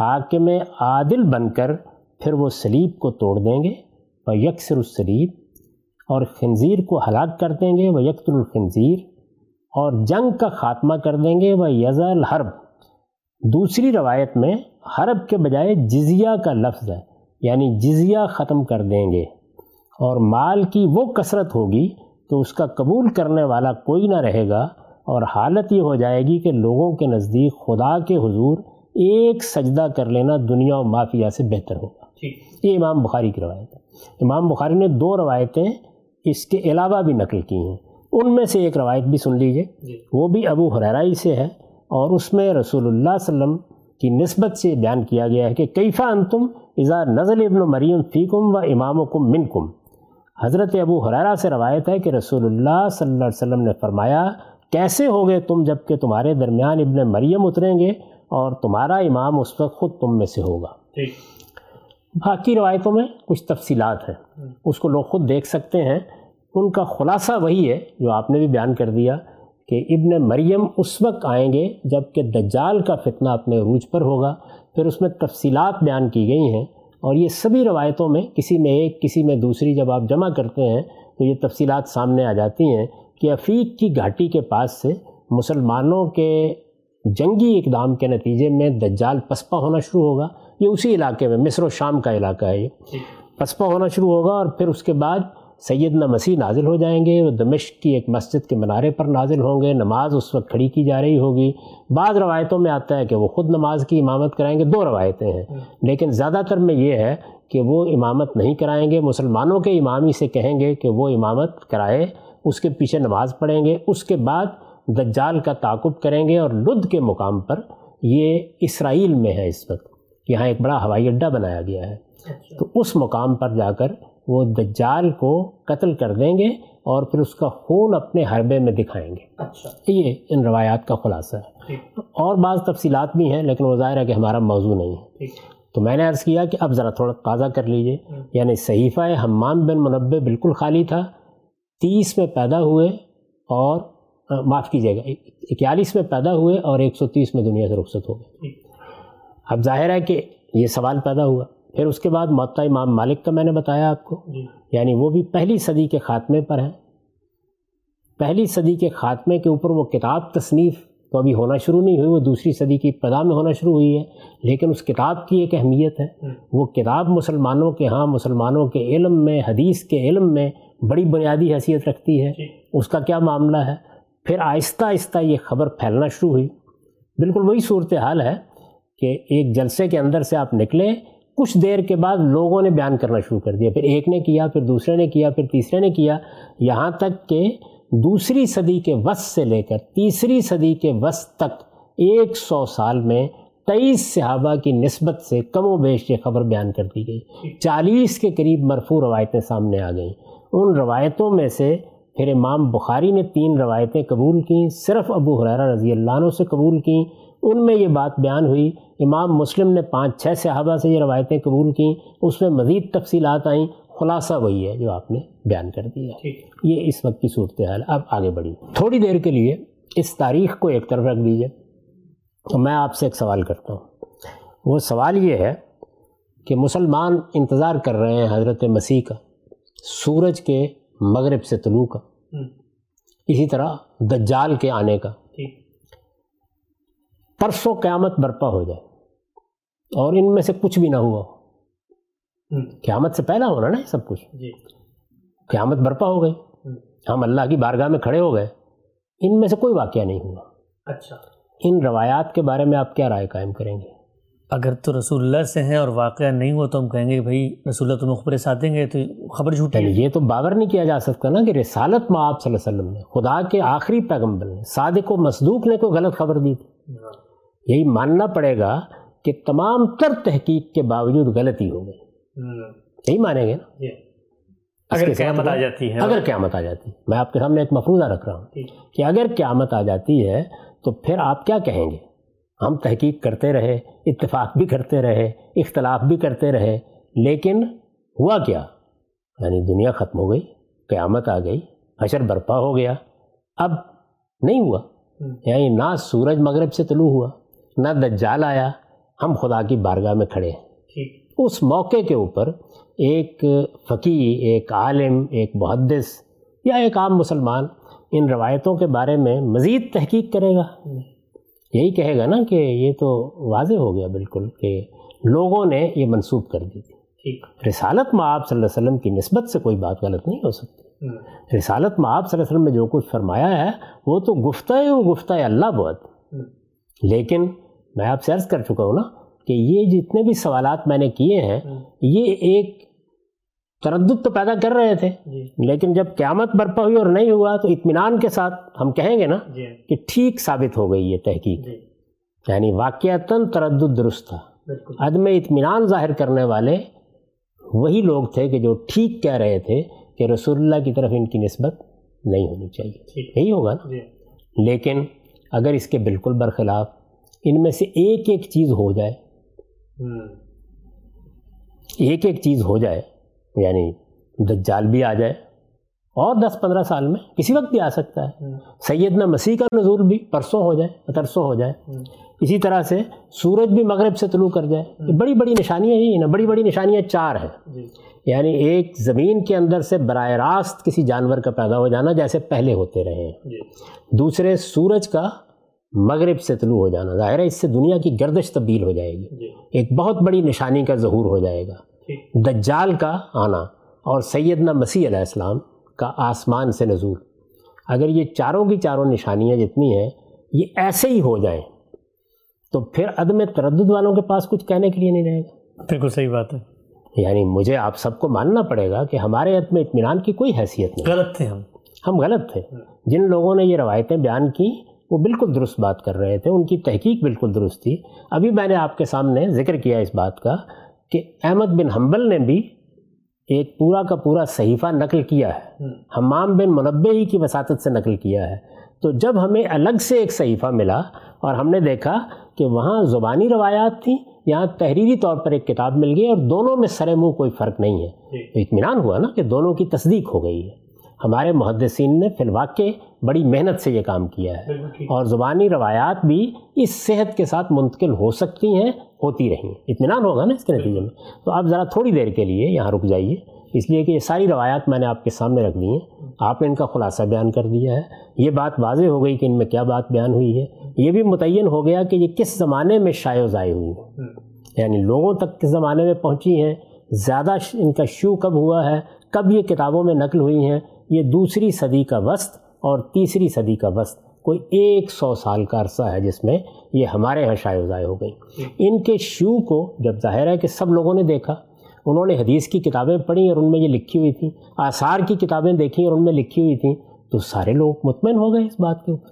حاکم عادل بن کر پھر وہ سلیب کو توڑ دیں گے۔ وہ یکسر السلیب اور خنزیر کو ہلاک کر دیں گے وہ یکتر الخنزیر اور جنگ کا خاتمہ کر دیں گے وہ یز الحرب۔ دوسری روایت میں حرب کے بجائے جزیہ کا لفظ ہے یعنی جزیہ ختم کر دیں گے۔ اور مال کی وہ کثرت ہوگی تو اس کا قبول کرنے والا کوئی نہ رہے گا اور حالت یہ ہو جائے گی کہ لوگوں کے نزدیک خدا کے حضور ایک سجدہ کر لینا دنیا و مافیا سے بہتر ہوگا۔ یہ امام بخاری کی روایت ہے۔ امام بخاری نے دو روایتیں اس کے علاوہ بھی نقل کی ہیں۔ ان میں سے ایک روایت بھی سن لیجیے۔ جی۔ وہ بھی ابو حریرائی سے ہے اور اس میں رسول اللہ صلی اللہ علیہ وسلم کی نسبت سے بیان کیا گیا ہے کہ کیفا انتم اذا نزل ابن مریم فیکم و امام و کم من کم حضرت ابو حریرہ سے روایت ہے کہ رسول اللہ صلی اللہ علیہ وسلم نے فرمایا کیسے ہوگے تم جبکہ تمہارے درمیان ابن مریم اتریں گے اور تمہارا امام اس وقت خود تم میں سے ہوگا۔ باقی روایتوں میں کچھ تفصیلات ہیں۔ اس کو لوگ خود دیکھ سکتے ہیں۔ ان کا خلاصہ وہی ہے جو آپ نے بھی بیان کر دیا کہ ابن مریم اس وقت آئیں گے جبکہ دجال کا فتنہ اپنے عروج پر ہوگا۔ پھر اس میں تفصیلات بیان کی گئی ہیں اور یہ سبھی روایتوں میں کسی میں ایک، کسی میں دوسری جب آپ جمع کرتے ہیں تو یہ تفصیلات سامنے آ جاتی ہیں کہ افیق کی گھاٹی کے پاس سے مسلمانوں کے جنگی اقدام کے نتیجے میں دجال پسپا ہونا شروع ہوگا۔ یہ اسی علاقے میں مصر و شام کا علاقہ ہے یہ۔ جی۔ پسپا ہونا شروع ہوگا اور پھر اس کے بعد سیدنا مسیح نازل ہو جائیں گے۔ وہ دمشق کی ایک مسجد کے منارے پر نازل ہوں گے۔ نماز اس وقت کھڑی کی جا رہی ہوگی۔ بعض روایتوں میں آتا ہے کہ وہ خود نماز کی امامت کرائیں گے۔ دو روایتیں ہیں۔ لیکن زیادہ تر میں یہ ہے کہ وہ امامت نہیں کرائیں گے۔ مسلمانوں کے امامی سے کہیں گے کہ وہ امامت کرائے اس کے پیچھے نماز پڑھیں گے۔ اس کے بعد دجال کا تعاقب کریں گے اور لدھ کے مقام پر یہ اسرائیل میں ہے اس وقت۔ یہاں ایک بڑا ہوائی اڈہ بنایا گیا ہے۔ اچھا۔ تو اس مقام پر جا کر وہ دجال کو قتل کر دیں گے اور پھر اس کا خون اپنے حربے میں دکھائیں گے۔ اچھا۔ یہ ان روایات کا خلاصہ ہے۔ اور بعض تفصیلات بھی ہیں لیکن وہ ظاہر ہے کہ ہمارا موضوع نہیں ہے۔ تو میں نے عرض کیا کہ اب ذرا تھوڑا تازہ کر لیجیے۔ یعنی صحیفہ حمام بن منبع بالکل خالی تھا۔ تیس میں پیدا ہوئے اور معاف کیجیے گا اکیالیس میں پیدا ہوئے اور ایک سو تیس میں دنیا سے رخصت ہو گئے۔ اب ظاہر ہے کہ یہ سوال پیدا ہوا۔ پھر اس کے بعد معطا امام مالک کا میں نے بتایا آپ کو۔ جی۔ یعنی وہ بھی پہلی صدی کے خاتمے پر ہیں۔ پہلی صدی کے خاتمے کے اوپر وہ کتاب تصنیف تو ابھی ہونا شروع نہیں ہوئی وہ دوسری صدی کی ابتدا میں ہونا شروع ہوئی ہے۔ لیکن اس کتاب کی ایک اہمیت ہے۔ وہ کتاب مسلمانوں کے ہاں مسلمانوں کے علم میں حدیث کے علم میں بڑی بنیادی حیثیت رکھتی ہے۔ جی۔ اس کا کیا معاملہ ہے؟ پھر آہستہ آہستہ یہ خبر پھیلنا شروع ہوئی۔ بالکل وہی صورتحال ہے۔ کہ ایک جلسے کے اندر سے آپ نکلے کچھ دیر کے بعد لوگوں نے بیان کرنا شروع کر دیا۔ پھر ایک نے کیا، پھر دوسرے نے کیا، پھر تیسرے نے کیا۔ یہاں تک کہ دوسری صدی کے وس سے لے کر تیسری صدی کے وس تک ایک سو سال میں تیئیس صحابہ کی نسبت سے کم و بیش یہ خبر بیان کر دی گئی۔ چالیس کے قریب مرفوع روایتیں سامنے آ گئیں۔ ان روایتوں میں سے پھر امام بخاری نے تین روایتیں قبول کیں، صرف ابو حرارہ رضی اللہ عنہ سے قبول کیں ان میں یہ بات بیان ہوئی امام مسلم نے پانچ چھ صحابہ سے یہ روایتیں قبول کیں اس میں مزید تفصیلات آئیں خلاصہ وہی ہے جو آپ نے بیان کر دیا۔ یہ اس وقت کی صورتحال اب آگے بڑھی تھوڑی دیر کے لیے اس تاریخ کو ایک طرف رکھ دیجیے تو میں آپ سے ایک سوال کرتا ہوں۔ وہ سوال یہ ہے کہ مسلمان انتظار کر رہے ہیں حضرت مسیح کا سورج کے مغرب سے طلوع کا اسی طرح دجال کے آنے کا۔ پرسوں قیامت برپا ہو جائے۔ اور ان میں سے کچھ بھی نہ ہوا۔ قیامت سے پہلا ہونا نا یہ سب کچھ۔ جی۔ قیامت برپا ہو گئی۔ ہم۔ اللہ کی بارگاہ میں کھڑے ہو گئے۔ ان میں سے کوئی واقعہ نہیں ہوا۔ اچھا۔ ان روایات کے بارے میں آپ کیا رائے قائم کریں گے؟ اگر تو رسول اللہ سے ہیں اور واقعہ نہیں ہوا تو ہم کہیں گے کہ بھائی رسول اللہ تو مخبر ساتھ دیں گے تو خبر جھوٹی یعنی یہ تو باور نہیں کیا جا سکتا نا کہ رسالت میں آپ صلی اللہ علیہ وسلم نے خدا کے آخری پیغمبر نے صادق و مصدوق نے کوئی غلط خبر دی تھی۔ یہی ماننا پڑے گا کہ تمام تر تحقیق کے باوجود غلطی ہو گئی۔ یہی مانیں گے نا؟ جی۔ اگر قیامت آ جاتی ہے۔ اگر قیامت آ جاتی ہے۔ میں آپ کے سامنے ایک مفروضہ رکھ رہا ہوں کہ اگر قیامت آ جاتی ہے تو پھر آپ کیا کہیں گے؟ ہم تحقیق کرتے رہے اتفاق بھی کرتے رہے اختلاف بھی کرتے رہے لیکن ہوا کیا؟ یعنی دنیا ختم ہو گئی قیامت آ گئی حشر برپا ہو گیا اب نہیں ہوا۔ یعنی نہ سورج مغرب سے طلوع ہوا۔ نہ دجال آیا ہم خدا کی بارگاہ میں کھڑے ہیں۔ اس موقع کے اوپر ایک فقی ایک عالم ایک محدث یا ایک عام مسلمان ان روایتوں کے بارے میں مزید تحقیق کرے گا۔ یہی کہے گا نا کہ یہ تو واضح ہو گیا بالکل کہ لوگوں نے یہ منسوخ کر دی تھی۔ رسالت میں آپ صلی اللہ علیہ وسلم کی نسبت سے کوئی بات غلط نہیں ہو سکتی۔ رسالت میں آپ صلی اللہ علیہ وسلم نے جو کچھ فرمایا ہے وہ تو گفتہ ہے وہ گفتہ ہے اللہ بہت۔ لیکن میں آپ سے عرض کر چکا ہوں نا کہ یہ جتنے بھی سوالات میں نے کیے ہیں یہ ایک تردد تو پیدا کر رہے تھے۔ جی۔ لیکن جب قیامت برپا ہوئی اور نہیں ہوا تو اطمینان کے ساتھ ہم کہیں گے نا جی۔ کہ ٹھیک ثابت ہو گئی یہ تحقیق۔ جی۔ یعنی واقعتاً تردد درست تھا۔ عدم اطمینان ظاہر کرنے والے وہی لوگ تھے کہ جو ٹھیک کہہ رہے تھے کہ رسول اللہ کی طرف ان کی نسبت نہیں ہونی چاہیے۔ یہی ہوگا نا۔ لیکن اگر اس کے بالکل برخلاف ان میں سے ایک ایک چیز ہو جائے۔ ایک ایک چیز ہو جائے یعنی دجال بھی آ جائے اور دس پندرہ سال میں کسی وقت بھی آ سکتا ہے۔ سیدنا مسیح کا نزول بھی پرسوں ہو جائے ترسوں ہو جائے۔ اسی طرح سے سورج بھی مغرب سے طلوع کر جائے۔ بڑی بڑی نشانیاں ہی ہیں نا بڑی بڑی نشانیاں چار ہیں۔ جی۔ یعنی ایک زمین کے اندر سے براہ راست کسی جانور کا پیدا ہو جانا جیسے پہلے ہوتے رہے ہیں۔ جی۔ دوسرے سورج کا مغرب سے طلوع ہو جانا ظاہر ہے اس سے دنیا کی گردش تبدیل ہو جائے گی۔ جی۔ ایک بہت بڑی نشانی کا ظہور ہو جائے گا۔ دجال کا آنا اور سیدنا مسیح علیہ السلام کا آسمان سے نزول۔ اگر یہ چاروں کی چاروں نشانیاں جتنی ہیں یہ ایسے ہی ہو جائیں تو پھر عدم تردد والوں کے پاس کچھ کہنے کے لیے نہیں رہے گا۔ بالکل صحیح بات ہے۔ یعنی مجھے آپ سب کو ماننا پڑے گا کہ ہمارے عدم اطمینان کی کوئی حیثیت نہیں۔ غلط تھے ہم۔ ہم غلط تھے۔ جن لوگوں نے یہ روایتیں بیان کی وہ بالکل درست بات کر رہے تھے ان کی تحقیق بالکل درست تھی۔ ابھی میں نے آپ کے سامنے ذکر کیا اس بات کا کہ احمد بن حنبل نے بھی ایک پورا کا پورا صحیفہ نقل کیا ہے۔ حمام بن منبع ہی کی وساطت سے نقل کیا ہے۔ تو جب ہمیں الگ سے ایک صحیفہ ملا اور ہم نے دیکھا کہ وہاں زبانی روایات تھیں یہاں تحریری طور پر ایک کتاب مل گئی اور دونوں میں سر منہ کوئی فرق نہیں ہے۔ جی۔ اطمینان ہوا نا کہ دونوں کی تصدیق ہو گئی ہے۔ ہمارے محدثین نے فی الواقع بڑی محنت سے یہ کام کیا ہے۔ اور زبانی روایات بھی اس صحت کے ساتھ منتقل ہو سکتی ہیں ہوتی رہیں۔ اطمینان ہوگا نا اس کے نتیجے میں۔ تو آپ ذرا تھوڑی دیر کے لیے یہاں رک جائیے۔ اس لیے کہ یہ ساری روایات میں نے آپ کے سامنے رکھ دی ہیں۔ آپ نے ان کا خلاصہ بیان کر دیا ہے۔ یہ بات واضح ہو گئی کہ ان میں کیا بات بیان ہوئی ہے۔ یہ بھی متعین ہو گیا کہ یہ کس زمانے میں شائع و ضائع ہوئی ہیں۔ یعنی لوگوں تک کس زمانے میں پہنچی ہیں۔ زیادہ ان کا شو کب ہوا ہے؟ کب یہ کتابوں میں نقل ہوئی ہیں؟ یہ دوسری صدی کا وسط اور تیسری صدی کا وسط، کوئی ایک سو سال کا عرصہ ہے جس میں یہ ہمارے یہاں شائع ضائع ہو گئی۔ ان کے شو کو جب ظاہر ہے کہ سب لوگوں نے دیکھا، انہوں نے حدیث کی کتابیں پڑھی اور ان میں یہ لکھی ہوئی تھیں، آثار کی کتابیں دیکھیں اور ان میں لکھی ہوئی تھیں، تو سارے لوگ مطمئن ہو گئے اس بات کے اوپر۔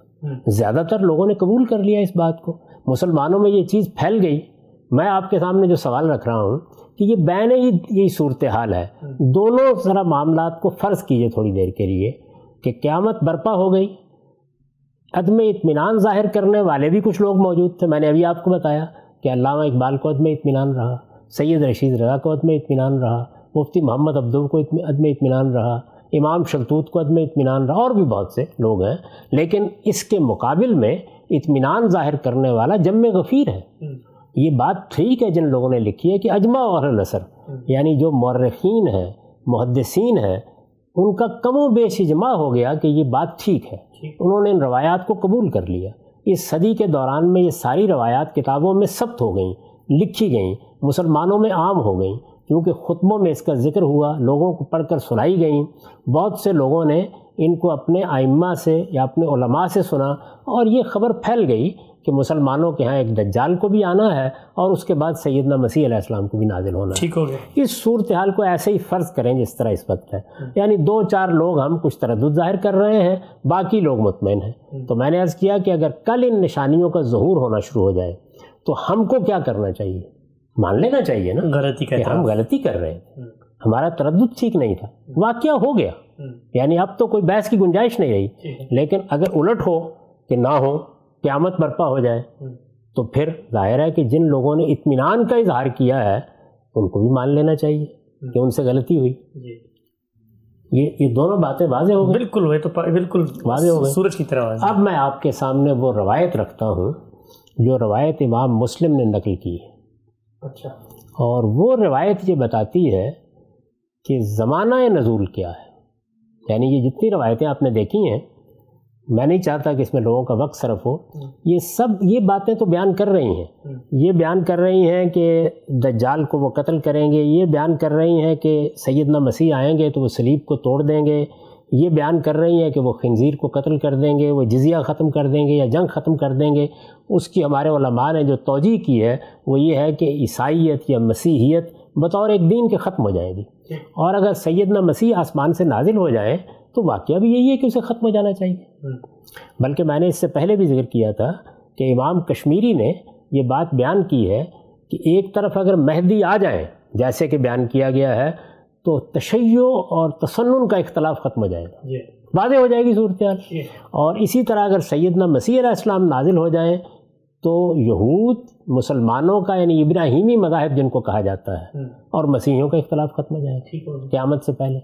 زیادہ تر لوگوں نے قبول کر لیا اس بات کو۔ مسلمانوں میں یہ چیز پھیل گئی۔ میں آپ کے سامنے جو سوال رکھ رہا ہوں کہ یہ بین ہی یہی صورتحال ہے۔ دونوں ذرا معاملات کو فرض کیجیے تھوڑی دیر کے لیے کہ قیامت برپا ہو گئی۔ عدم اطمینان ظاہر کرنے والے بھی کچھ لوگ موجود تھے۔ میں نے ابھی آپ کو بتایا کہ علامہ اقبال کو عدم اطمینان رہا سید رشید رضا کو عدم اطمینان رہا مفتی محمد عبدال کو عدم اطمینان رہا امام شلطوت کو عدم اطمینان رہا اور بھی بہت سے لوگ ہیں۔ لیکن اس کے مقابل میں اطمینان ظاہر کرنے والا جم غفیر ہے۔ یہ بات ٹھیک ہے جن لوگوں نے لکھی ہے کہ اجماع اور نثر یعنی جو مورخین ہیں محدثین ہیں ان کا کم و بیش اجماع ہو گیا کہ یہ بات ٹھیک ہے۔ انہوں نے ان روایات کو قبول کر لیا۔ اس صدی کے دوران میں یہ ساری روایات کتابوں میں ثبت ہو گئیں لکھی گئیں مسلمانوں میں عام ہو گئیں۔ کیونکہ خطبوں میں اس کا ذکر ہوا لوگوں کو پڑھ کر سنائی گئیں۔ بہت سے لوگوں نے ان کو اپنے آئمہ سے یا اپنے علماء سے سنا اور یہ خبر پھیل گئی کہ مسلمانوں کے ہاں ایک دجال کو بھی آنا ہے اور اس کے بعد سیدنا مسیح علیہ السلام کو بھی نازل ہونا ٹھیک ہو گیا۔ اس صورتحال کو ایسے ہی فرض کریں جس طرح اس وقت ہے۔ یعنی دو چار لوگ ہم کچھ تردد ظاہر کر رہے ہیں باقی لوگ مطمئن ہیں۔ تو میں نے عرض کیا کہ اگر کل ان نشانیوں کا ظہور ہونا شروع ہو جائے تو ہم کو کیا کرنا چاہیے؟ مان لینا چاہیے نا غلطی کہ ہم غلطی کر رہے ہیں۔ ہمارا تردد ٹھیک نہیں تھا۔ واقعہ ہو گیا۔ یعنی اب تو کوئی بحث کی گنجائش نہیں رہی۔ لیکن اگر الٹ ہو کہ نہ ہو قیامت برپا ہو جائے۔ تو پھر ظاہر ہے کہ جن لوگوں نے اطمینان کا اظہار کیا ہے ان کو بھی مان لینا چاہیے کہ ان سے غلطی ہوئی۔ جی۔ یہ یہ دونوں باتیں واضح ہو گئی بالکل ہوئے تو بالکل واضح ہو گئے سورج کی طرح اب میں آپ کے سامنے وہ روایت رکھتا ہوں جو روایت امام مسلم نے نقل کی ہے۔ اچھا۔ اور وہ روایت یہ بتاتی ہے کہ زمانہ نزول کیا ہے۔ یعنی یہ جتنی روایتیں آپ نے دیکھی ہیں میں نہیں چاہتا کہ اس میں لوگوں کا وقت صرف ہو۔ یہ سب یہ باتیں تو بیان کر رہی ہیں۔ یہ بیان کر رہی ہیں کہ دجال کو وہ قتل کریں گے۔ یہ بیان کر رہی ہیں کہ سیدنا مسیح آئیں گے تو وہ سلیب کو توڑ دیں گے۔ یہ بیان کر رہی ہیں کہ وہ خنزیر کو قتل کر دیں گے وہ جزیہ ختم کر دیں گے یا جنگ ختم کر دیں گے۔ اس کی ہمارے علماء نے جو توجہ کی ہے وہ یہ ہے کہ عیسائیت یا مسیحیت بطور ایک دین کے ختم ہو جائے گی۔ اور اگر سیدنا مسیح آسمان سے نازل ہو جائیں تو واقعہ بھی یہی ہے کہ اسے ختم ہو جانا چاہیے بلکہ میں نے اس سے پہلے بھی ذکر کیا تھا کہ امام کشمیری نے یہ بات بیان کی ہے کہ ایک طرف اگر مہدی آ جائیں جیسے کہ بیان کیا گیا ہے تو تشیع اور تسنن کا اختلاف ختم ہو جائے گا جی۔ واضح ہو جائے گی صورتحال جی۔ اور اسی طرح اگر سیدنا مسیح علیہ السلام نازل ہو جائیں تو یہود مسلمانوں کا یعنی ابراہیمی مذاہب جن کو کہا جاتا ہے اور مسیحیوں کا اختلاف ختم ہو جائے۔ گا قیامت سے پہلے۔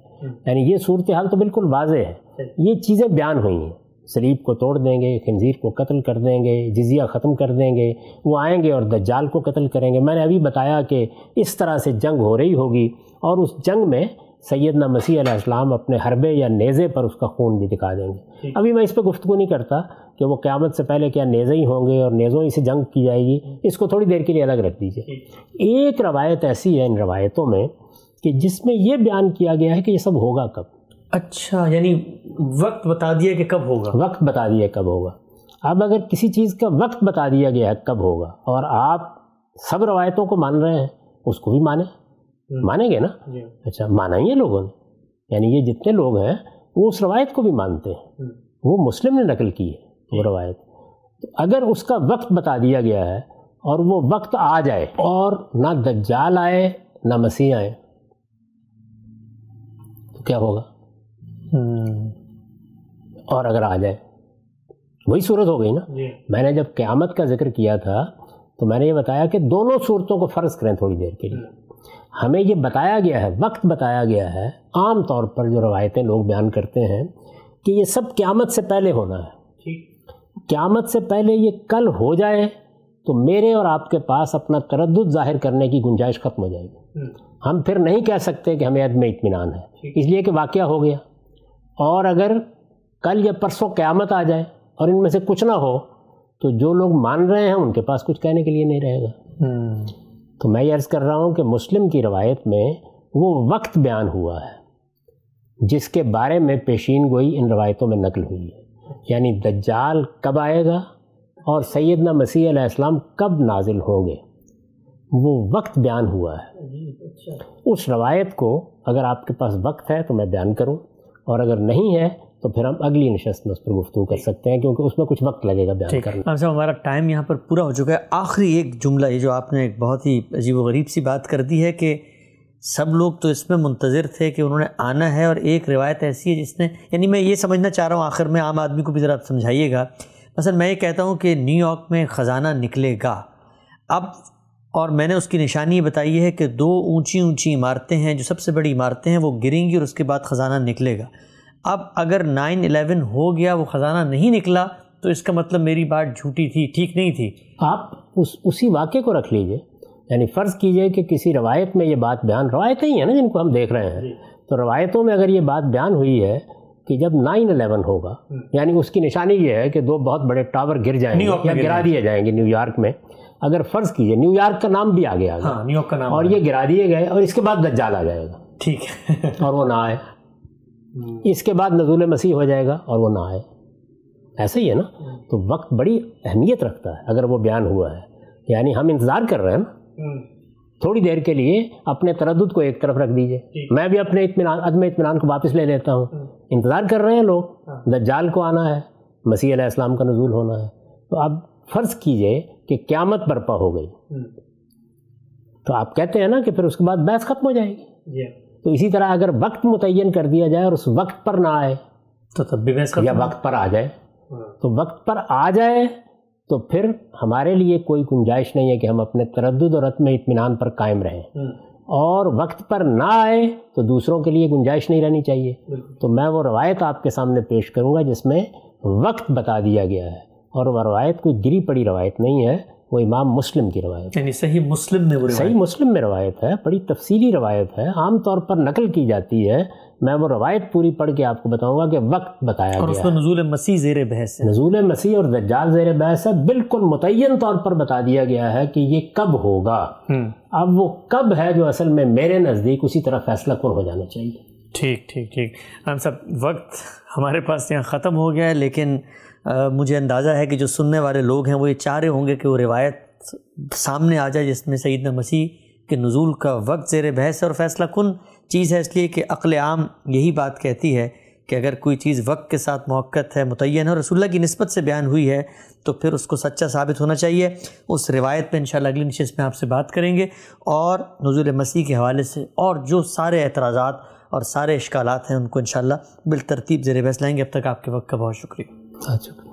یعنی یہ صورتحال تو بالکل واضح ہے۔ یہ چیزیں بیان ہوئی ہیں۔ سلیب کو توڑ دیں گے خنزیر کو قتل کر دیں گے جزیہ ختم کر دیں گے وہ آئیں گے اور دجال کو قتل کریں گے۔ میں نے ابھی بتایا کہ اس طرح سے جنگ ہو رہی ہوگی اور اس جنگ میں سیدنا مسیح علیہ السلام اپنے حربے یا نیزے پر اس کا خون بھی دکھا دیں گے۔ ابھی میں اس پہ گفتگو نہیں کرتا۔ کہ وہ قیامت سے پہلے کیا نیزے ہی ہوں گے اور نیزوں ہی سے جنگ کی جائے گی؟ اس کو تھوڑی دیر کے لیے الگ رکھ دیجیے ایک روایت ایسی ہے ان روایتوں میں کہ جس میں یہ بیان کیا گیا ہے کہ یہ سب ہوگا کب؟ اچھا یعنی وقت بتا دیا کہ کب ہوگا۔ وقت بتا دیا کب ہوگا۔ اب اگر کسی چیز کا وقت بتا دیا گیا ہے کب ہوگا اور آپ سب روایتوں کو مان رہے ہیں اس کو بھی مانیں مانیں گے نا؟ جی۔ اچھا مانا ہی ہے لوگوں نے؟ یعنی یہ جتنے لوگ ہیں وہ اس روایت کو بھی مانتے ہیں۔ وہ مسلم نے نقل کی ہے۔ وہ روایت اگر اس کا وقت بتا دیا گیا ہے اور وہ وقت آ جائے اور نہ دجال آئے نہ مسیح آئے تو کیا ہوگا؟ اور اگر آ جائے وہی صورت ہو گئی نا؟ جی۔ میں نے جب قیامت کا ذکر کیا تھا تو میں نے یہ بتایا کہ دونوں صورتوں کو فرض کریں تھوڑی دیر کے لیے۔ ہمیں یہ بتایا گیا ہے وقت بتایا گیا ہے عام طور پر جو روایتیں لوگ بیان کرتے ہیں کہ یہ سب قیامت سے پہلے ہونا ہے۔ قیامت سے پہلے یہ کل ہو جائے تو میرے اور آپ کے پاس اپنا تردد ظاہر کرنے کی گنجائش ختم ہو جائے گی۔ ہم پھر نہیں کہہ سکتے کہ ہمیں عدم اطمینان ہے۔ اس لیے کہ واقعہ ہو گیا۔ اور اگر کل یا پرسوں قیامت آ جائے اور ان میں سے کچھ نہ ہو تو جو لوگ مان رہے ہیں ان کے پاس کچھ کہنے کے لیے نہیں رہے گا۔ تو میں یہ عرض کر رہا ہوں کہ مسلم کی روایت میں وہ وقت بیان ہوا ہے جس کے بارے میں پیشین گوئی ان روایتوں میں نقل ہوئی ہے۔ یعنی دجال کب آئے گا اور سیدنا مسیح علیہ السلام کب نازل ہوں گے؟ وہ وقت بیان ہوا ہے۔ اس روایت کو اگر آپ کے پاس وقت ہے تو میں بیان کروں اور اگر نہیں ہے تو پھر ہم اگلی نشست میں اس پر گفتگو کر سکتے ہیں کیونکہ اس میں کچھ وقت لگے گا بیان کرنا صاحب ہمارا ٹائم یہاں پر پورا ہو چکا ہے۔ آخری ایک جملہ یہ جو آپ نے ایک بہت ہی عجیب و غریب سی بات کر دی ہے کہ سب لوگ تو اس میں منتظر تھے کہ انہوں نے آنا ہے اور ایک روایت ایسی ہے جس نے یعنی میں یہ سمجھنا چاہ رہا ہوں، آخر میں عام آدمی کو بھی ذرا سمجھائیے گا۔ مثلا میں یہ کہتا ہوں کہ نیو یارک میں خزانہ نکلے گا۔ اب اور میں نے اس کی نشانی یہ بتائی ہے کہ دو اونچی اونچی عمارتیں ہیں، جو سب سے بڑی عمارتیں ہیں، وہ گریں گی اور اس کے بعد خزانہ نکلے گا۔ اب اگر نائن الیون ہو گیا، وہ خزانہ نہیں نکلا، تو اس کا مطلب میری بات جھوٹی تھی، ٹھیک نہیں تھی۔ آپ اس اسی واقعے کو رکھ لیجیے۔ یعنی فرض کیجیے کہ کسی روایت میں یہ بات بیان روایتیں ہی ہیں نا جن کو ہم دیکھ رہے ہیں۔ تو روایتوں میں اگر یہ بات بیان ہوئی ہے کہ جب نائن الیون ہوگا یعنی اس کی نشانی یہ ہے کہ دو بہت بڑے ٹاور گر جائیں گے یا گرا دیے جائیں گے نیو یارک میں۔ اگر فرض کیجیے نیو یارک کا نام بھی آگے آ گیا اور یہ گرا دیے گئے اور اس کے بعد دجال آ جائے گا۔ ٹھیک ہے۔ اور وہ نہ آئے۔ اس کے بعد نزول مسیح ہو جائے گا اور وہ نہ آئے۔ ایسا ہی ہے نا؟ تو وقت بڑی اہمیت رکھتا ہے اگر وہ بیان ہوا ہے۔ یعنی ہم انتظار کر رہے ہیں نا تھوڑی دیر کے لیے اپنے تردد کو ایک طرف رکھ دیجیے۔ میں بھی اپنے اطمینان عدم اطمینان کو واپس لے لیتا ہوں۔ انتظار کر رہے ہیں لوگ۔ ہاں۔ دجال کو آنا ہے مسیح علیہ السلام کا نزول ہونا ہے۔ تو اب فرض کیجیے کہ قیامت برپا ہو گئی۔ تو آپ کہتے ہیں نا کہ پھر اس کے بعد بحث ختم ہو جائے گی۔ جی۔ تو اسی طرح اگر وقت متعین کر دیا جائے اور اس وقت پر نہ آئے تو تب بھی بحث یا وقت پر آ جائے ہاں۔ تو وقت پر آ جائے تو پھر ہمارے لیے کوئی گنجائش نہیں ہے کہ ہم اپنے تردد اور عدم اطمینان پر قائم رہیں۔ اور وقت پر نہ آئے تو دوسروں کے لیے گنجائش نہیں رہنی چاہیے۔ تو میں وہ روایت آپ کے سامنے پیش کروں گا جس میں وقت بتا دیا گیا ہے۔ اور وہ روایت کوئی گری پڑی روایت نہیں ہے وہ امام مسلم کی روایت یعنی صحیح مسلم میں وہ صحیح مسلم میں روایت ہے بڑی تفصیلی روایت ہے۔ عام طور پر نقل کی جاتی ہے میں وہ روایت پوری پڑھ کے آپ کو بتاؤں گا کہ وقت بتایا اور اس میں نزول مسیح زیر بحث ہے۔ نزول مسیح اور دجال زیر بحث ہے بالکل متعین طور پر بتا دیا گیا ہے کہ یہ کب ہوگا۔ اب وہ کب ہے جو اصل میں میرے نزدیک اسی طرح فیصلہ کن ہو جانا چاہیے۔ ٹھیک ٹھیک ٹھیک۔ ہم سب وقت ہمارے پاس یہاں ختم ہو گیا ہے لیکن مجھے اندازہ ہے کہ جو سننے والے لوگ ہیں وہ یہ چاہ رہے ہوں گے کہ وہ روایت سامنے آ جائے جس میں سیدنا مسیح کے نزول کا وقت زیر بحث اور فیصلہ کن۔ چیز ہے اس لیے کہ عقل عام یہی بات کہتی ہے کہ اگر کوئی چیز وقت کے ساتھ موقع ہے، متعین ہے اور رسول اللہ کی نسبت سے بیان ہوئی ہے، تو پھر اس کو سچا ثابت ہونا چاہیے۔ اس روایت پہ انشاءاللہ اگلی نشست میں آپ سے بات کریں گے۔ اور نزول مسیح کے حوالے سے اور جو سارے اعتراضات اور سارے اشکالات ہیں، ان کو انشاءاللہ بالترتیب زیر بحث لائیں گے۔ اب تک آپ کے وقت کا بہت شکریہ۔ بہت شکریہ۔